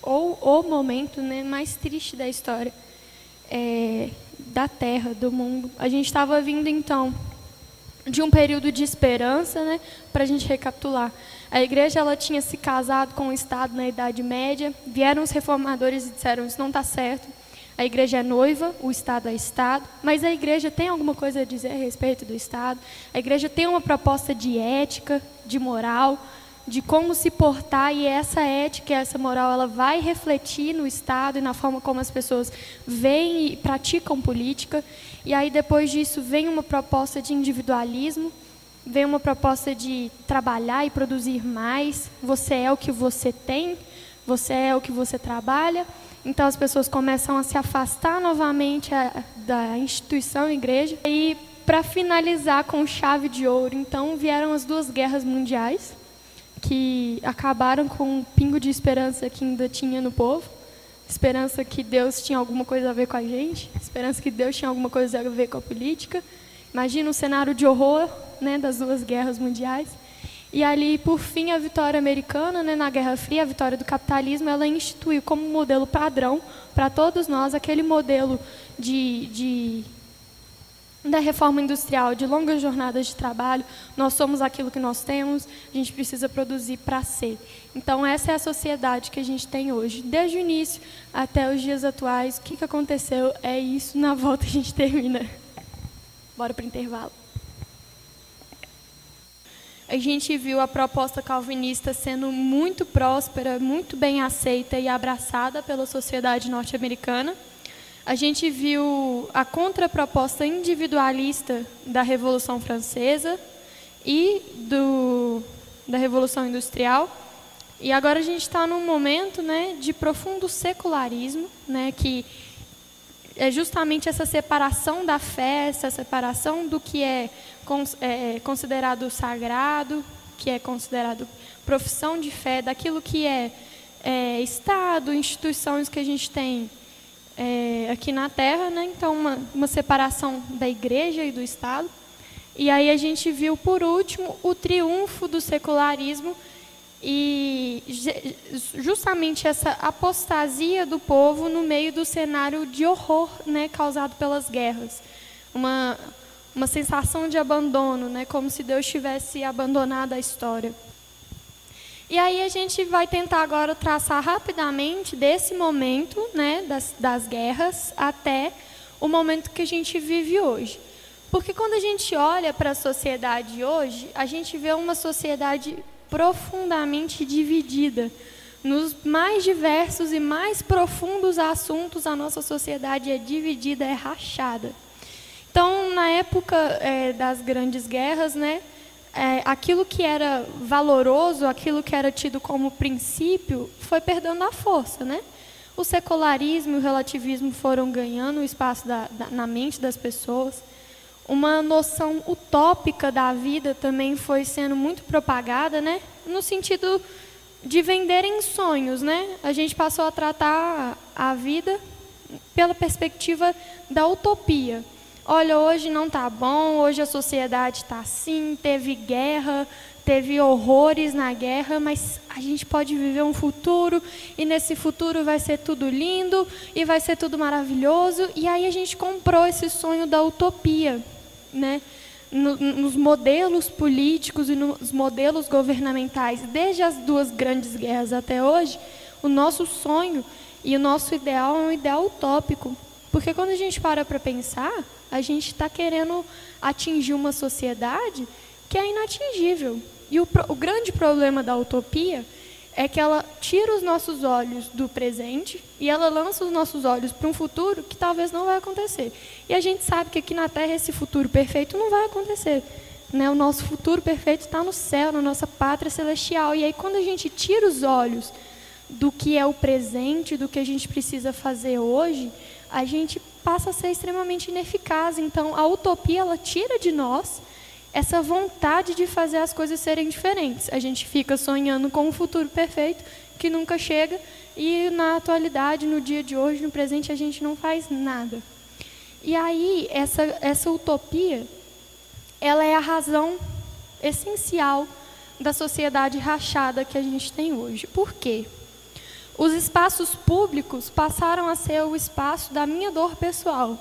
ou o momento né, mais triste da história é, da Terra, do mundo. A gente estava vindo, então, de um período de esperança, né, para a gente recapitular. A igreja ela tinha se casado com o Estado na Idade Média, vieram os reformadores e disseram, isso não está certo, a igreja é noiva, o Estado é Estado, mas a igreja tem alguma coisa a dizer a respeito do Estado, a igreja tem uma proposta de ética, de moral, de como se portar e essa ética, essa moral, ela vai refletir no Estado e na forma como as pessoas veem e praticam política. E aí depois disso vem uma proposta de individualismo, vem uma proposta de trabalhar e produzir mais. Você é o que você tem, você é o que você trabalha. Então as pessoas começam a se afastar novamente da instituição igreja. E para finalizar com chave de ouro, então vieram as duas guerras mundiais que acabaram com um pingo de esperança que ainda tinha no povo, esperança que Deus tinha alguma coisa a ver com a gente, esperança que Deus tinha alguma coisa a ver com a política. Imagina um cenário de horror, né, das duas guerras mundiais. E ali, por fim, a vitória americana, né, na Guerra Fria, a vitória do capitalismo, ela instituiu como modelo padrão para todos nós aquele modelo de, de da reforma industrial, de longas jornadas de trabalho, nós somos aquilo que nós temos, a gente precisa produzir para ser. Então, essa é a sociedade que a gente tem hoje. Desde o início até os dias atuais, o que, que aconteceu? É isso, na volta a gente termina. Bora para o intervalo. A gente viu a proposta calvinista sendo muito próspera, muito bem aceita e abraçada pela sociedade norte-americana a gente viu a contraproposta individualista da Revolução Francesa e do, da Revolução Industrial. E agora a gente está num momento né, de profundo secularismo, né, que é justamente essa separação da fé, essa separação do que é, é considerado sagrado, que é considerado profissão de fé, daquilo que é, é Estado, instituições que a gente tem é, aqui na Terra, né? então uma, uma separação da igreja e do Estado. E aí a gente viu, por último, o triunfo do secularismo e justamente essa apostasia do povo no meio do cenário de horror né, causado pelas guerras. Uma, uma sensação de abandono, né, como se Deus tivesse abandonado a história. E aí a gente vai tentar agora traçar rapidamente desse momento, né, das, das guerras, até o momento que a gente vive hoje. Porque quando a gente olha para a sociedade hoje, a gente vê uma sociedade profundamente dividida. Nos mais diversos e mais profundos assuntos, a nossa sociedade é dividida, é rachada. Então, na época é, das grandes guerras, né, é, aquilo que era valoroso, aquilo que era tido como princípio, foi perdendo a força, né? O secularismo e o relativismo foram ganhando espaço da, da, na mente das pessoas. Uma noção utópica da vida também foi sendo muito propagada, né? No sentido de venderem sonhos, né? A gente passou a tratar a vida pela perspectiva da utopia olha, hoje não está bom, hoje a sociedade está assim, teve guerra, teve horrores na guerra, mas a gente pode viver um futuro e nesse futuro vai ser tudo lindo e vai ser tudo maravilhoso. E aí a gente comprou esse sonho da utopia, né? No, nos modelos políticos e nos modelos governamentais, desde as duas grandes guerras até hoje, o nosso sonho e o nosso ideal é um ideal utópico. Porque quando a gente para para pensar, a gente está querendo atingir uma sociedade que é inatingível. E o, o grande problema da utopia é que ela tira os nossos olhos do presente e ela lança os nossos olhos para um futuro que talvez não vai acontecer. E a gente sabe que aqui na Terra esse futuro perfeito não vai acontecer. Né? O nosso futuro perfeito está no céu, na nossa pátria celestial. E aí, quando a gente tira os olhos do que é o presente, do que a gente precisa fazer hoje, a gente passa a ser extremamente ineficaz. Então, a utopia ela tira de nós essa vontade de fazer as coisas serem diferentes. A gente fica sonhando com um futuro perfeito que nunca chega e na atualidade, no dia de hoje, no presente, a gente não faz nada. E aí, essa, essa utopia, ela é a razão essencial da sociedade rachada que a gente tem hoje. Por quê? Os espaços públicos passaram a ser o espaço da minha dor pessoal.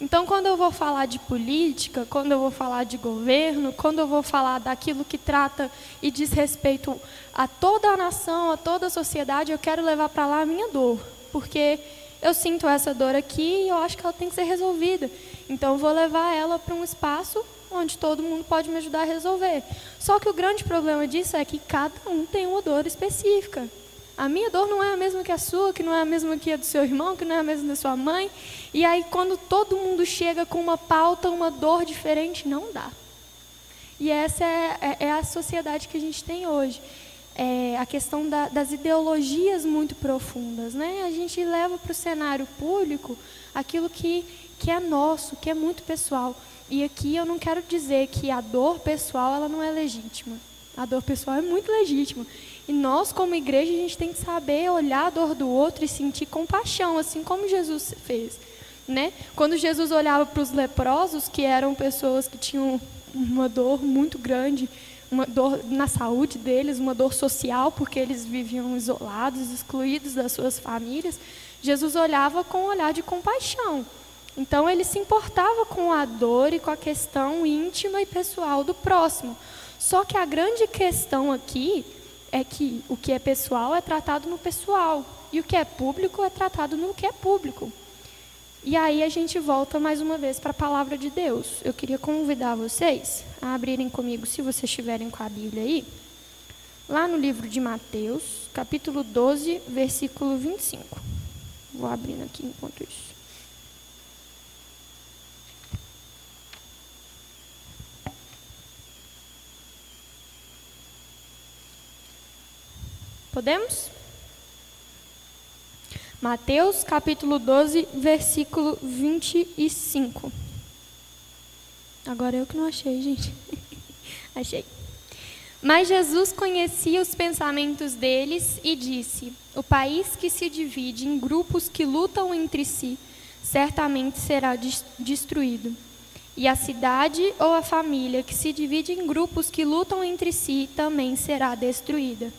Então, quando eu vou falar de política, quando eu vou falar de governo, quando eu vou falar daquilo que trata e diz respeito a toda a nação, a toda a sociedade, eu quero levar para lá a minha dor, porque eu sinto essa dor aqui e eu acho que ela tem que ser resolvida. Então, eu vou levar ela para um espaço onde todo mundo pode me ajudar a resolver. Só que o grande problema disso é que cada um tem uma dor específica. A minha dor não é a mesma que a sua, que não é a mesma que a do seu irmão, que não é a mesma da sua mãe. E aí, quando todo mundo chega com uma pauta, uma dor diferente, não dá. E essa é, é, é a sociedade que a gente tem hoje. É a questão da, das ideologias muito profundas. Né? A gente leva para o cenário público aquilo que, que é nosso, que é muito pessoal. E aqui eu não quero dizer que a dor pessoal ela não é legítima. A dor pessoal é muito legítima. E nós, como igreja, a gente tem que saber olhar a dor do outro e sentir compaixão, assim como Jesus fez. Né? Quando Jesus olhava para os leprosos, que eram pessoas que tinham uma dor muito grande, uma dor na saúde deles, uma dor social, porque eles viviam isolados, excluídos das suas famílias, Jesus olhava com um olhar de compaixão. Então, ele se importava com a dor e com a questão íntima e pessoal do próximo. Só que a grande questão aqui é que o que é pessoal é tratado no pessoal, e o que é público é tratado no que é público. E aí a gente volta mais uma vez para a palavra de Deus. Eu queria convidar vocês a abrirem comigo, se vocês estiverem com a Bíblia aí, lá no livro de Mateus, capítulo 12, versículo 25. Vou abrindo aqui enquanto isso. Podemos? Mateus capítulo 12, versículo 25. Agora eu que não achei, gente. achei. Mas Jesus conhecia os pensamentos deles e disse: O país que se divide em grupos que lutam entre si, certamente será destruído. E a cidade ou a família que se divide em grupos que lutam entre si também será destruída.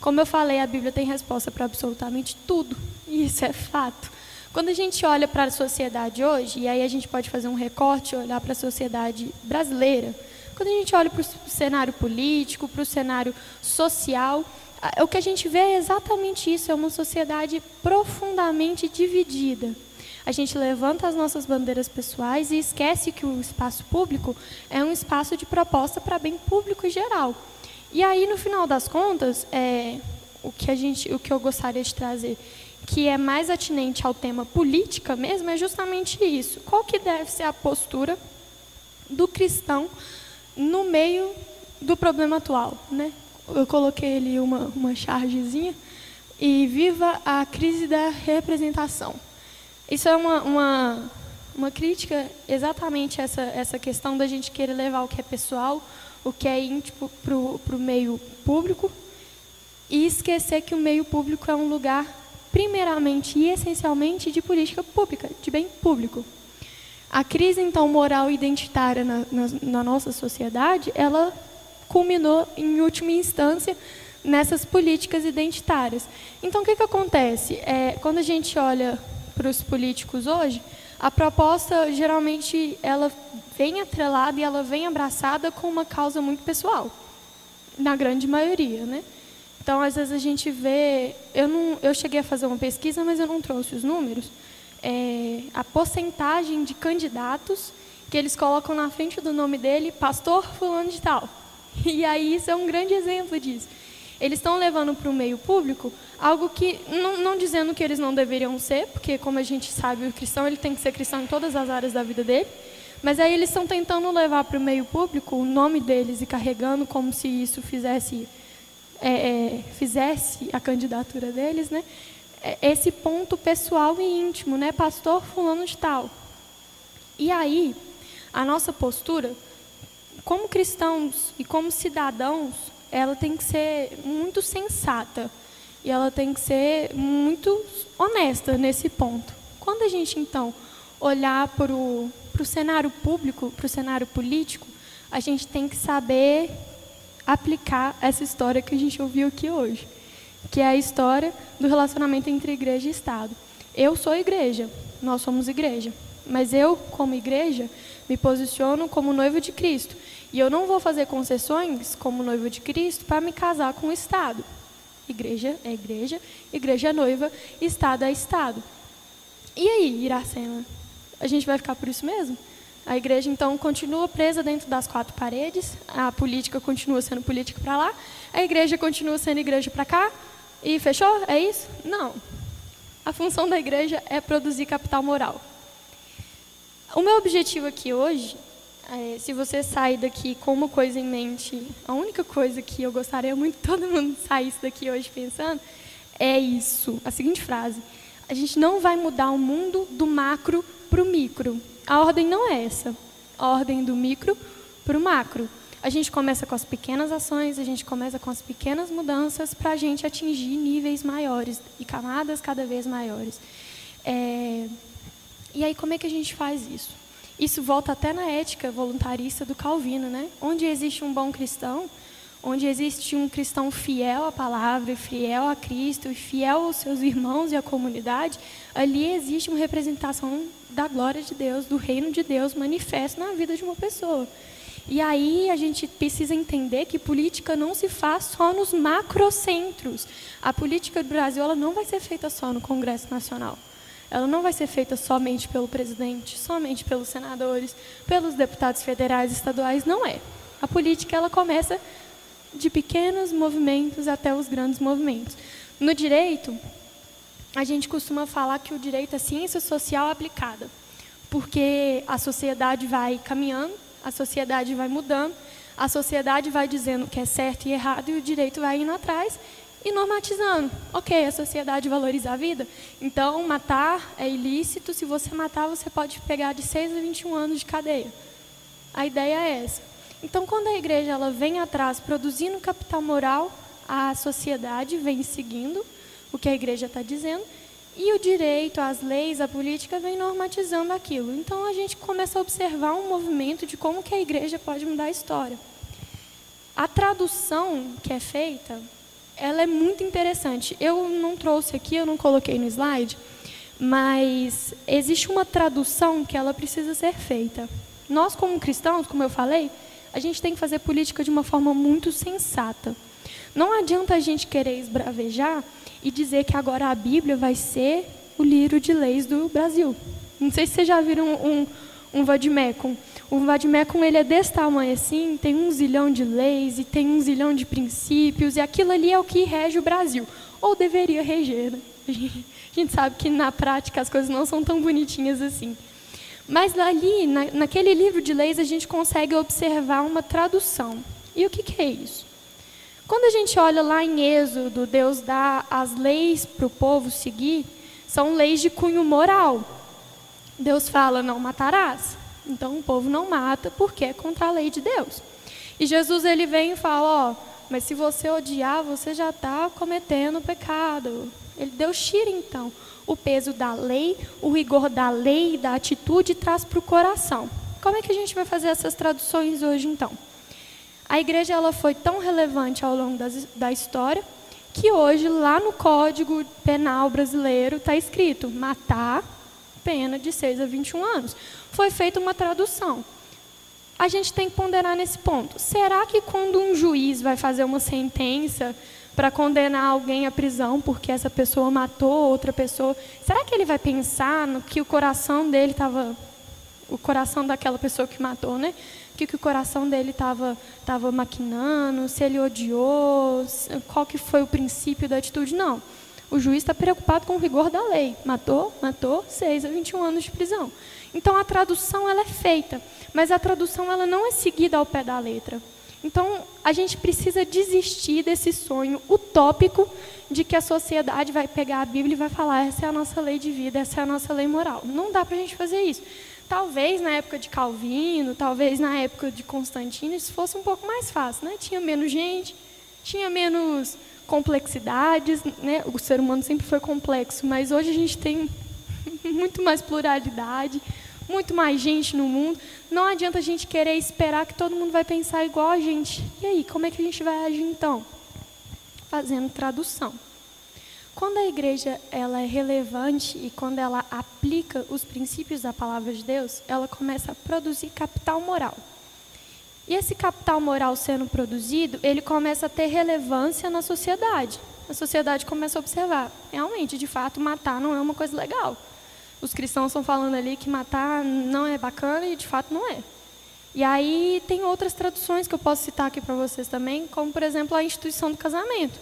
Como eu falei, a Bíblia tem resposta para absolutamente tudo, e isso é fato. Quando a gente olha para a sociedade hoje, e aí a gente pode fazer um recorte olhar para a sociedade brasileira, quando a gente olha para o cenário político, para o cenário social, o que a gente vê é exatamente isso: é uma sociedade profundamente dividida. A gente levanta as nossas bandeiras pessoais e esquece que o espaço público é um espaço de proposta para bem público e geral. E aí, no final das contas, é, o, que a gente, o que eu gostaria de trazer, que é mais atinente ao tema política mesmo, é justamente isso. Qual que deve ser a postura do cristão no meio do problema atual? Né? Eu coloquei ali uma, uma chargezinha, e viva a crise da representação. Isso é uma, uma, uma crítica exatamente essa, essa questão da gente querer levar o que é pessoal o que é íntimo para o meio público e esquecer que o meio público é um lugar, primeiramente e essencialmente, de política pública, de bem público. A crise, então, moral e identitária na, na, na nossa sociedade, ela culminou, em última instância, nessas políticas identitárias. Então, o que, que acontece? É, quando a gente olha para os políticos hoje, a proposta, geralmente, ela vem atrelada e ela vem abraçada com uma causa muito pessoal, na grande maioria, né? Então, às vezes a gente vê, eu não, eu cheguei a fazer uma pesquisa, mas eu não trouxe os números, é, a porcentagem de candidatos que eles colocam na frente do nome dele, pastor fulano de tal. E aí isso é um grande exemplo disso. Eles estão levando para o meio público algo que, não, não, dizendo que eles não deveriam ser, porque como a gente sabe, o cristão ele tem que ser cristão em todas as áreas da vida dele, mas aí eles estão tentando levar para o meio público o nome deles e carregando como se isso fizesse, é, é, fizesse a candidatura deles, né? É, esse ponto pessoal e íntimo, né? Pastor fulano de tal. E aí, a nossa postura, como cristãos e como cidadãos, ela tem que ser muito sensata e ela tem que ser muito honesta nesse ponto. Quando a gente, então, olhar para o para o cenário público, para o cenário político, a gente tem que saber aplicar essa história que a gente ouviu aqui hoje, que é a história do relacionamento entre igreja e Estado. Eu sou igreja, nós somos igreja, mas eu, como igreja, me posiciono como noivo de Cristo. E eu não vou fazer concessões como noivo de Cristo para me casar com o Estado. Igreja é igreja, igreja é noiva, Estado é Estado. E aí, Iracema? A gente vai ficar por isso mesmo? A igreja, então, continua presa dentro das quatro paredes, a política continua sendo política para lá, a igreja continua sendo igreja para cá, e fechou? É isso? Não. A função da igreja é produzir capital moral. O meu objetivo aqui hoje, é, se você sair daqui com uma coisa em mente, a única coisa que eu gostaria muito que todo mundo saísse daqui hoje pensando, é isso, a seguinte frase. A gente não vai mudar o mundo do macro para o micro. A ordem não é essa. A ordem do micro para o macro. A gente começa com as pequenas ações, a gente começa com as pequenas mudanças para a gente atingir níveis maiores e camadas cada vez maiores. É... E aí, como é que a gente faz isso? Isso volta até na ética voluntarista do Calvino, né? Onde existe um bom cristão, onde existe um cristão fiel à palavra, fiel a Cristo, fiel aos seus irmãos e à comunidade, ali existe uma representação da glória de Deus, do reino de Deus manifesto na vida de uma pessoa. E aí a gente precisa entender que política não se faz só nos macrocentros. A política do Brasil ela não vai ser feita só no Congresso Nacional. Ela não vai ser feita somente pelo presidente, somente pelos senadores, pelos deputados federais e estaduais, não é. A política ela começa de pequenos movimentos até os grandes movimentos. No direito, a gente costuma falar que o direito é ciência social aplicada, porque a sociedade vai caminhando, a sociedade vai mudando, a sociedade vai dizendo o que é certo e errado e o direito vai indo atrás e normatizando. Ok, a sociedade valoriza a vida, então matar é ilícito. Se você matar, você pode pegar de 6 a 21 anos de cadeia. A ideia é essa. Então, quando a igreja ela vem atrás produzindo capital moral, a sociedade vem seguindo o que a igreja está dizendo e o direito, as leis, a política vem normatizando aquilo. Então a gente começa a observar um movimento de como que a igreja pode mudar a história. A tradução que é feita, ela é muito interessante. Eu não trouxe aqui, eu não coloquei no slide, mas existe uma tradução que ela precisa ser feita. Nós como cristãos, como eu falei, a gente tem que fazer política de uma forma muito sensata. Não adianta a gente querer esbravejar e dizer que agora a Bíblia vai ser o livro de leis do Brasil. Não sei se vocês já viram um, um vademecum. O vademecum ele é desse tamanho assim, tem um zilhão de leis e tem um zilhão de princípios, e aquilo ali é o que rege o Brasil. Ou deveria reger. Né? A gente sabe que na prática as coisas não são tão bonitinhas assim. Mas ali, na, naquele livro de leis, a gente consegue observar uma tradução. E o que, que é isso? Quando a gente olha lá em Êxodo, Deus dá as leis para o povo seguir, são leis de cunho moral. Deus fala: não matarás. Então o povo não mata porque é contra a lei de Deus. E Jesus ele vem e fala: ó, mas se você odiar, você já está cometendo pecado. Ele Deus tira então o peso da lei, o rigor da lei, da atitude, traz para o coração. Como é que a gente vai fazer essas traduções hoje, então? A igreja ela foi tão relevante ao longo das, da história que hoje, lá no Código Penal brasileiro, está escrito matar, pena de 6 a 21 anos. Foi feita uma tradução. A gente tem que ponderar nesse ponto. Será que quando um juiz vai fazer uma sentença para condenar alguém à prisão porque essa pessoa matou outra pessoa, será que ele vai pensar no que o coração dele estava, o coração daquela pessoa que matou, né? O que, que o coração dele estava tava maquinando, se ele odiou, qual que foi o princípio da atitude? Não. O juiz está preocupado com o rigor da lei. Matou, matou, 6 a 21 anos de prisão. Então a tradução ela é feita, mas a tradução ela não é seguida ao pé da letra. Então, a gente precisa desistir desse sonho utópico de que a sociedade vai pegar a Bíblia e vai falar: essa é a nossa lei de vida, essa é a nossa lei moral. Não dá para a gente fazer isso. Talvez na época de Calvino, talvez na época de Constantino, isso fosse um pouco mais fácil. Né? Tinha menos gente, tinha menos complexidades. Né? O ser humano sempre foi complexo, mas hoje a gente tem muito mais pluralidade muito mais gente no mundo. Não adianta a gente querer esperar que todo mundo vai pensar igual a gente. E aí, como é que a gente vai agir então? Fazendo tradução. Quando a igreja ela é relevante e quando ela aplica os princípios da palavra de Deus, ela começa a produzir capital moral. E esse capital moral sendo produzido, ele começa a ter relevância na sociedade. A sociedade começa a observar, realmente, de fato, matar não é uma coisa legal os cristãos estão falando ali que matar não é bacana e de fato não é. E aí tem outras traduções que eu posso citar aqui para vocês também, como por exemplo a instituição do casamento.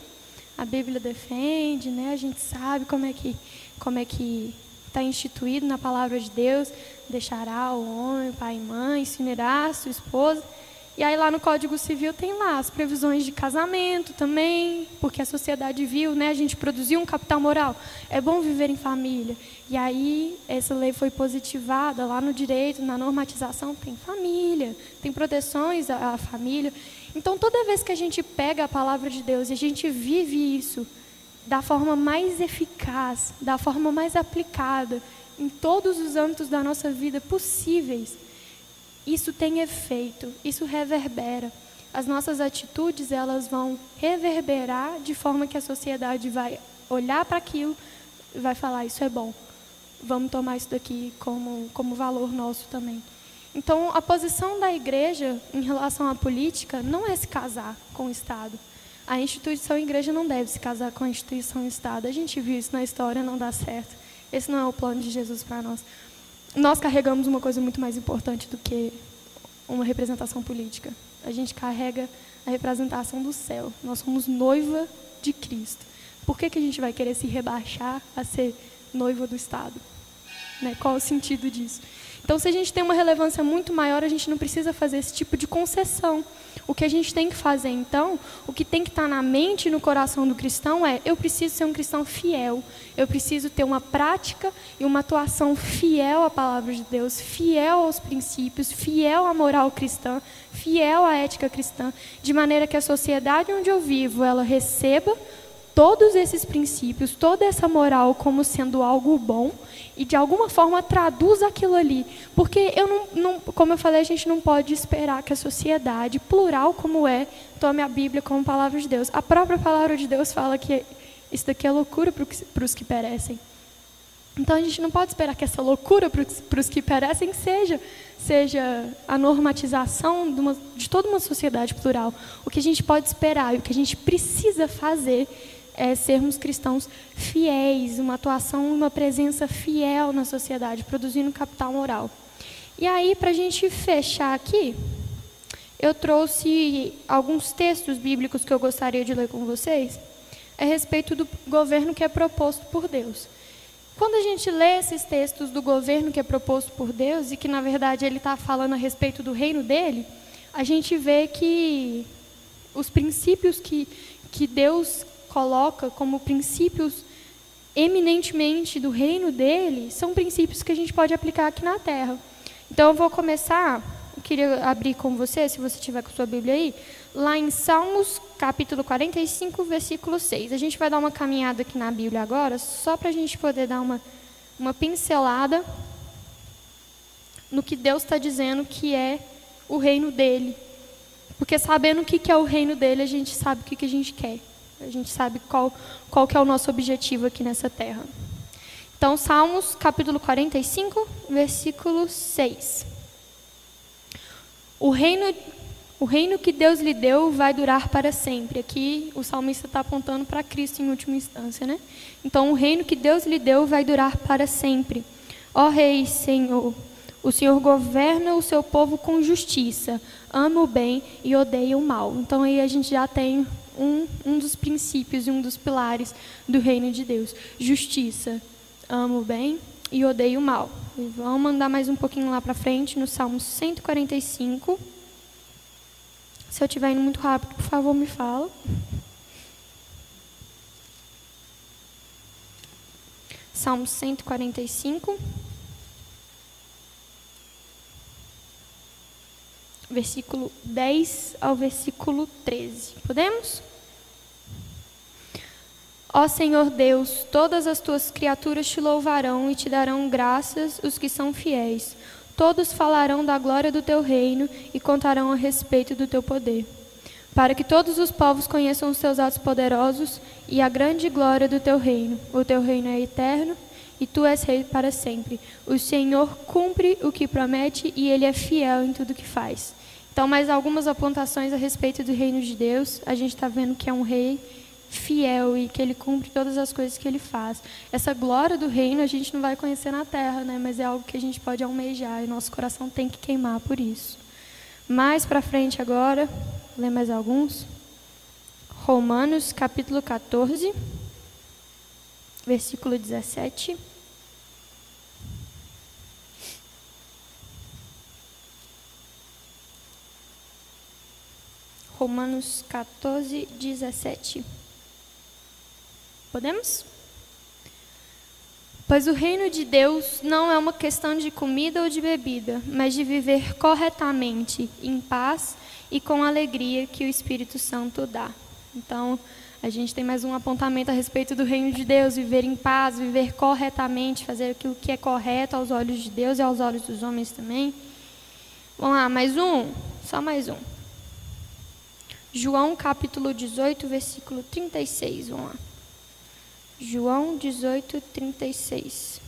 A Bíblia defende, né? A gente sabe como é que como é que está instituído na palavra de Deus, deixará o homem, pai e mãe, se unirá a sua esposa. E aí lá no Código Civil tem lá as previsões de casamento também, porque a sociedade viu, né, a gente produziu um capital moral. É bom viver em família. E aí essa lei foi positivada lá no direito, na normatização tem família, tem proteções à, à família. Então toda vez que a gente pega a palavra de Deus e a gente vive isso da forma mais eficaz, da forma mais aplicada em todos os âmbitos da nossa vida possíveis, isso tem efeito, isso reverbera. as nossas atitudes elas vão reverberar de forma que a sociedade vai olhar para aquilo e vai falar isso é bom. Vamos tomar isso daqui como como valor nosso também. Então, a posição da igreja em relação à política não é se casar com o Estado. A instituição igreja não deve se casar com a instituição Estado. A gente viu isso na história, não dá certo. Esse não é o plano de Jesus para nós. Nós carregamos uma coisa muito mais importante do que uma representação política. A gente carrega a representação do céu. Nós somos noiva de Cristo. Por que, que a gente vai querer se rebaixar a ser noiva do Estado? Né? Qual o sentido disso? Então, se a gente tem uma relevância muito maior, a gente não precisa fazer esse tipo de concessão. O que a gente tem que fazer, então, o que tem que estar na mente e no coração do cristão é: eu preciso ser um cristão fiel, eu preciso ter uma prática e uma atuação fiel à palavra de Deus, fiel aos princípios, fiel à moral cristã, fiel à ética cristã, de maneira que a sociedade onde eu vivo ela receba todos esses princípios, toda essa moral como sendo algo bom e de alguma forma traduz aquilo ali. Porque eu não, não, como eu falei, a gente não pode esperar que a sociedade, plural como é, tome a Bíblia como palavra de Deus. A própria palavra de Deus fala que isso daqui é loucura para os que perecem. Então a gente não pode esperar que essa loucura para os que perecem seja seja a normatização de, uma, de toda uma sociedade plural. O que a gente pode esperar e o que a gente precisa fazer é sermos cristãos fiéis, uma atuação, uma presença fiel na sociedade, produzindo capital moral. E aí, para a gente fechar aqui, eu trouxe alguns textos bíblicos que eu gostaria de ler com vocês a respeito do governo que é proposto por Deus. Quando a gente lê esses textos do governo que é proposto por Deus e que na verdade ele está falando a respeito do reino dele, a gente vê que os princípios que, que Deus coloca como princípios eminentemente do reino dele, são princípios que a gente pode aplicar aqui na Terra. Então eu vou começar, eu queria abrir com você, se você tiver com sua Bíblia aí, lá em Salmos capítulo 45, versículo 6. A gente vai dar uma caminhada aqui na Bíblia agora, só para a gente poder dar uma, uma pincelada no que Deus está dizendo que é o reino dele. Porque sabendo o que é o reino dele, a gente sabe o que a gente quer. A gente sabe qual, qual que é o nosso objetivo aqui nessa terra. Então, Salmos, capítulo 45, versículo 6. O reino, o reino que Deus lhe deu vai durar para sempre. Aqui o salmista está apontando para Cristo em última instância, né? Então, o reino que Deus lhe deu vai durar para sempre. Ó Rei, Senhor, o Senhor governa o seu povo com justiça, ama o bem e odeia o mal. Então, aí a gente já tem um, um dos princípios e um dos pilares do reino de Deus. Justiça. Amo o bem e odeio o mal. E vamos mandar mais um pouquinho lá para frente, no Salmo 145. Se eu estiver indo muito rápido, por favor, me fala. Salmo 145. Versículo 10 ao versículo 13. Podemos? Ó Senhor Deus, todas as tuas criaturas te louvarão e te darão graças os que são fiéis. Todos falarão da glória do teu reino e contarão a respeito do teu poder. Para que todos os povos conheçam os teus atos poderosos e a grande glória do teu reino. O teu reino é eterno e tu és rei para sempre. O Senhor cumpre o que promete e ele é fiel em tudo que faz. Então, mais algumas apontações a respeito do reino de Deus. A gente está vendo que é um rei fiel e que ele cumpre todas as coisas que ele faz. Essa glória do reino a gente não vai conhecer na terra, né? mas é algo que a gente pode almejar e nosso coração tem que queimar por isso. Mais para frente agora, ler mais alguns. Romanos capítulo 14, versículo 17. Romanos 14, 17. Podemos? Pois o reino de Deus não é uma questão de comida ou de bebida, mas de viver corretamente, em paz e com a alegria que o Espírito Santo dá. Então, a gente tem mais um apontamento a respeito do reino de Deus, viver em paz, viver corretamente, fazer aquilo que é correto aos olhos de Deus e aos olhos dos homens também. Vamos lá, mais um? Só mais um. João capítulo 18, versículo 36. Vamos lá. João 18, 36.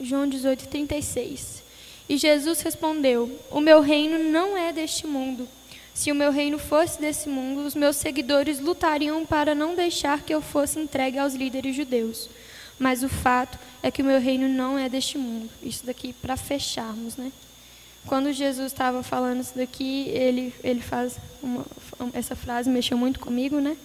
João 18, 36. E Jesus respondeu: O meu reino não é deste mundo. Se o meu reino fosse desse mundo, os meus seguidores lutariam para não deixar que eu fosse entregue aos líderes judeus. Mas o fato é que o meu reino não é deste mundo. Isso daqui para fecharmos, né? Quando Jesus estava falando isso daqui, ele, ele faz uma, essa frase, mexeu muito comigo, né?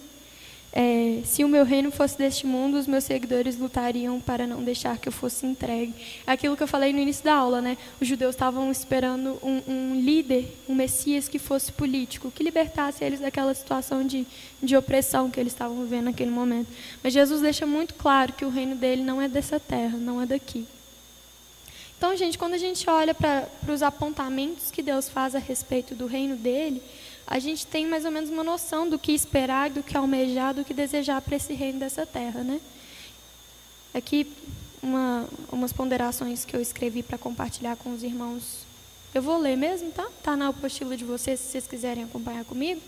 É, se o meu reino fosse deste mundo, os meus seguidores lutariam para não deixar que eu fosse entregue. É aquilo que eu falei no início da aula, né? Os judeus estavam esperando um, um líder, um Messias que fosse político, que libertasse eles daquela situação de, de opressão que eles estavam vivendo naquele momento. Mas Jesus deixa muito claro que o reino dele não é dessa terra, não é daqui. Então, gente, quando a gente olha para os apontamentos que Deus faz a respeito do reino dele, a gente tem mais ou menos uma noção do que esperar, do que almejar, do que desejar para esse reino dessa terra, né? Aqui uma, umas ponderações que eu escrevi para compartilhar com os irmãos. Eu vou ler mesmo, tá? Tá na apostila de vocês, se vocês quiserem acompanhar comigo.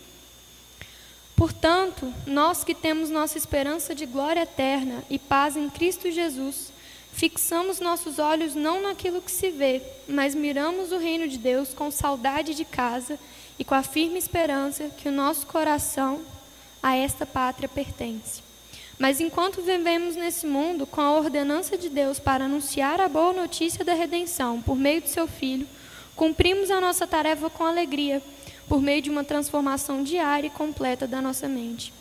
Portanto, nós que temos nossa esperança de glória eterna e paz em Cristo Jesus, fixamos nossos olhos não naquilo que se vê, mas miramos o reino de Deus com saudade de casa e com a firme esperança que o nosso coração a esta pátria pertence. Mas enquanto vivemos nesse mundo com a ordenança de Deus para anunciar a boa notícia da redenção por meio de seu Filho, cumprimos a nossa tarefa com alegria, por meio de uma transformação diária e completa da nossa mente.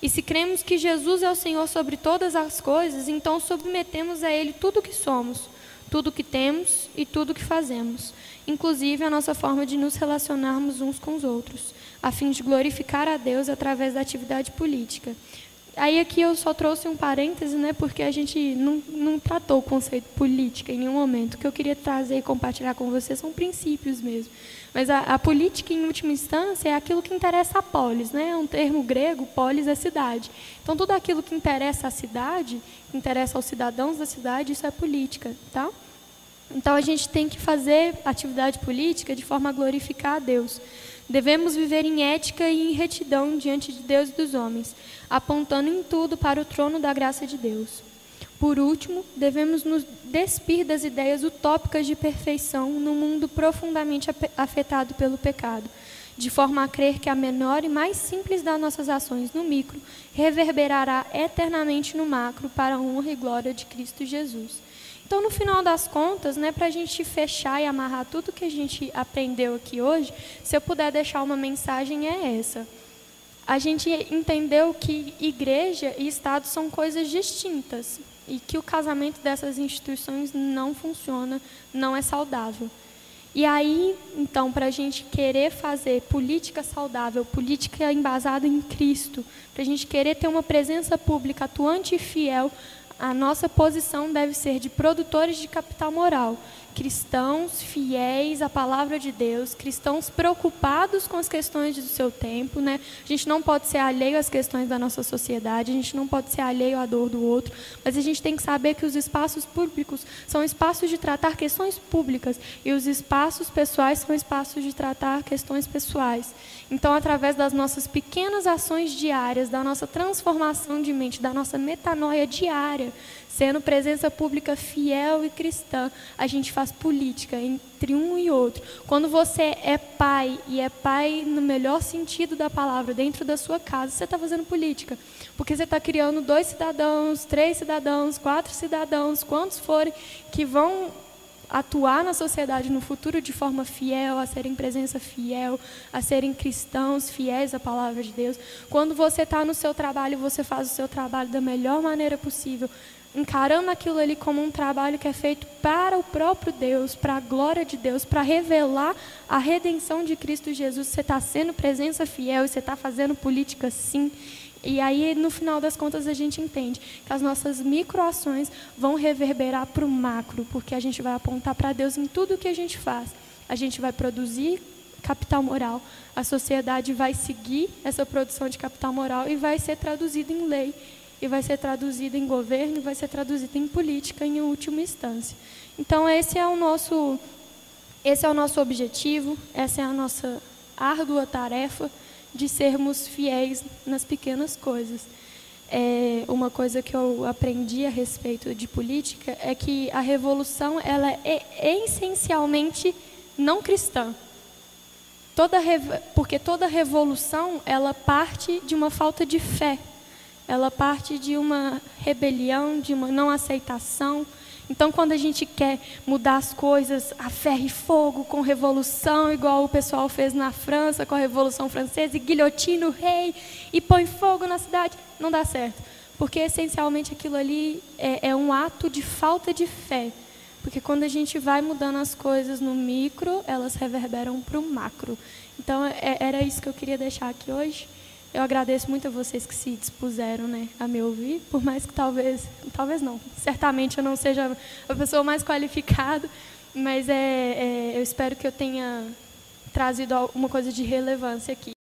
E se cremos que Jesus é o Senhor sobre todas as coisas, então submetemos a Ele tudo o que somos, tudo que temos e tudo que fazemos inclusive a nossa forma de nos relacionarmos uns com os outros, a fim de glorificar a Deus através da atividade política. Aí aqui eu só trouxe um parêntese, né, porque a gente não, não tratou o conceito política em nenhum momento. O que eu queria trazer e compartilhar com vocês são princípios mesmo. Mas a, a, política, em última instância, é aquilo que interessa a polis, né? É um termo grego, polis é cidade. Então, tudo aquilo que interessa à cidade, que interessa aos cidadãos da cidade, isso é política, tá? Então a gente tem que fazer atividade política de forma a glorificar a Deus. Devemos viver em ética e em retidão diante de Deus e dos homens, apontando em tudo para o trono da graça de Deus. Por último, devemos nos despir das ideias utópicas de perfeição no mundo profundamente afetado pelo pecado, de forma a crer que a menor e mais simples das nossas ações no micro reverberará eternamente no macro para a honra e glória de Cristo Jesus. Então, no final das contas, né, para a gente fechar e amarrar tudo que a gente aprendeu aqui hoje, se eu puder deixar uma mensagem, é essa. A gente entendeu que igreja e Estado são coisas distintas e que o casamento dessas instituições não funciona, não é saudável. E aí, então, para a gente querer fazer política saudável, política embasada em Cristo, para a gente querer ter uma presença pública atuante e fiel, a nossa posição deve ser de produtores de capital moral, cristãos fiéis à palavra de Deus, cristãos preocupados com as questões do seu tempo, né? A gente não pode ser alheio às questões da nossa sociedade, a gente não pode ser alheio à dor do outro, mas a gente tem que saber que os espaços públicos são espaços de tratar questões públicas e os espaços pessoais são espaços de tratar questões pessoais. Então, através das nossas pequenas ações diárias, da nossa transformação de mente, da nossa metanoia diária, sendo presença pública fiel e cristã, a gente faz política entre um e outro. Quando você é pai, e é pai no melhor sentido da palavra, dentro da sua casa, você está fazendo política. Porque você está criando dois cidadãos, três cidadãos, quatro cidadãos, quantos forem, que vão atuar na sociedade no futuro de forma fiel, a serem presença fiel, a serem cristãos fiéis à palavra de Deus. Quando você está no seu trabalho, você faz o seu trabalho da melhor maneira possível, encarando aquilo ali como um trabalho que é feito para o próprio Deus, para a glória de Deus, para revelar a redenção de Cristo Jesus. Você está sendo presença fiel você está fazendo política sim. E aí, no final das contas, a gente entende que as nossas microações vão reverberar para o macro, porque a gente vai apontar para Deus em tudo que a gente faz. A gente vai produzir capital moral, a sociedade vai seguir essa produção de capital moral e vai ser traduzida em lei e vai ser traduzida em governo, vai ser traduzida em política em última instância. Então esse é o nosso esse é o nosso objetivo, essa é a nossa árdua tarefa de sermos fiéis nas pequenas coisas. É, uma coisa que eu aprendi a respeito de política é que a revolução ela é essencialmente não cristã. Toda, porque toda revolução ela parte de uma falta de fé, ela parte de uma rebelião, de uma não aceitação, então, quando a gente quer mudar as coisas a ferro e fogo, com revolução, igual o pessoal fez na França com a Revolução Francesa, e guilhotina o rei e põe fogo na cidade, não dá certo. Porque, essencialmente, aquilo ali é, é um ato de falta de fé. Porque quando a gente vai mudando as coisas no micro, elas reverberam para o macro. Então, é, era isso que eu queria deixar aqui hoje. Eu agradeço muito a vocês que se dispuseram né, a me ouvir, por mais que talvez, talvez não, certamente eu não seja a pessoa mais qualificada, mas é, é, eu espero que eu tenha trazido uma coisa de relevância aqui.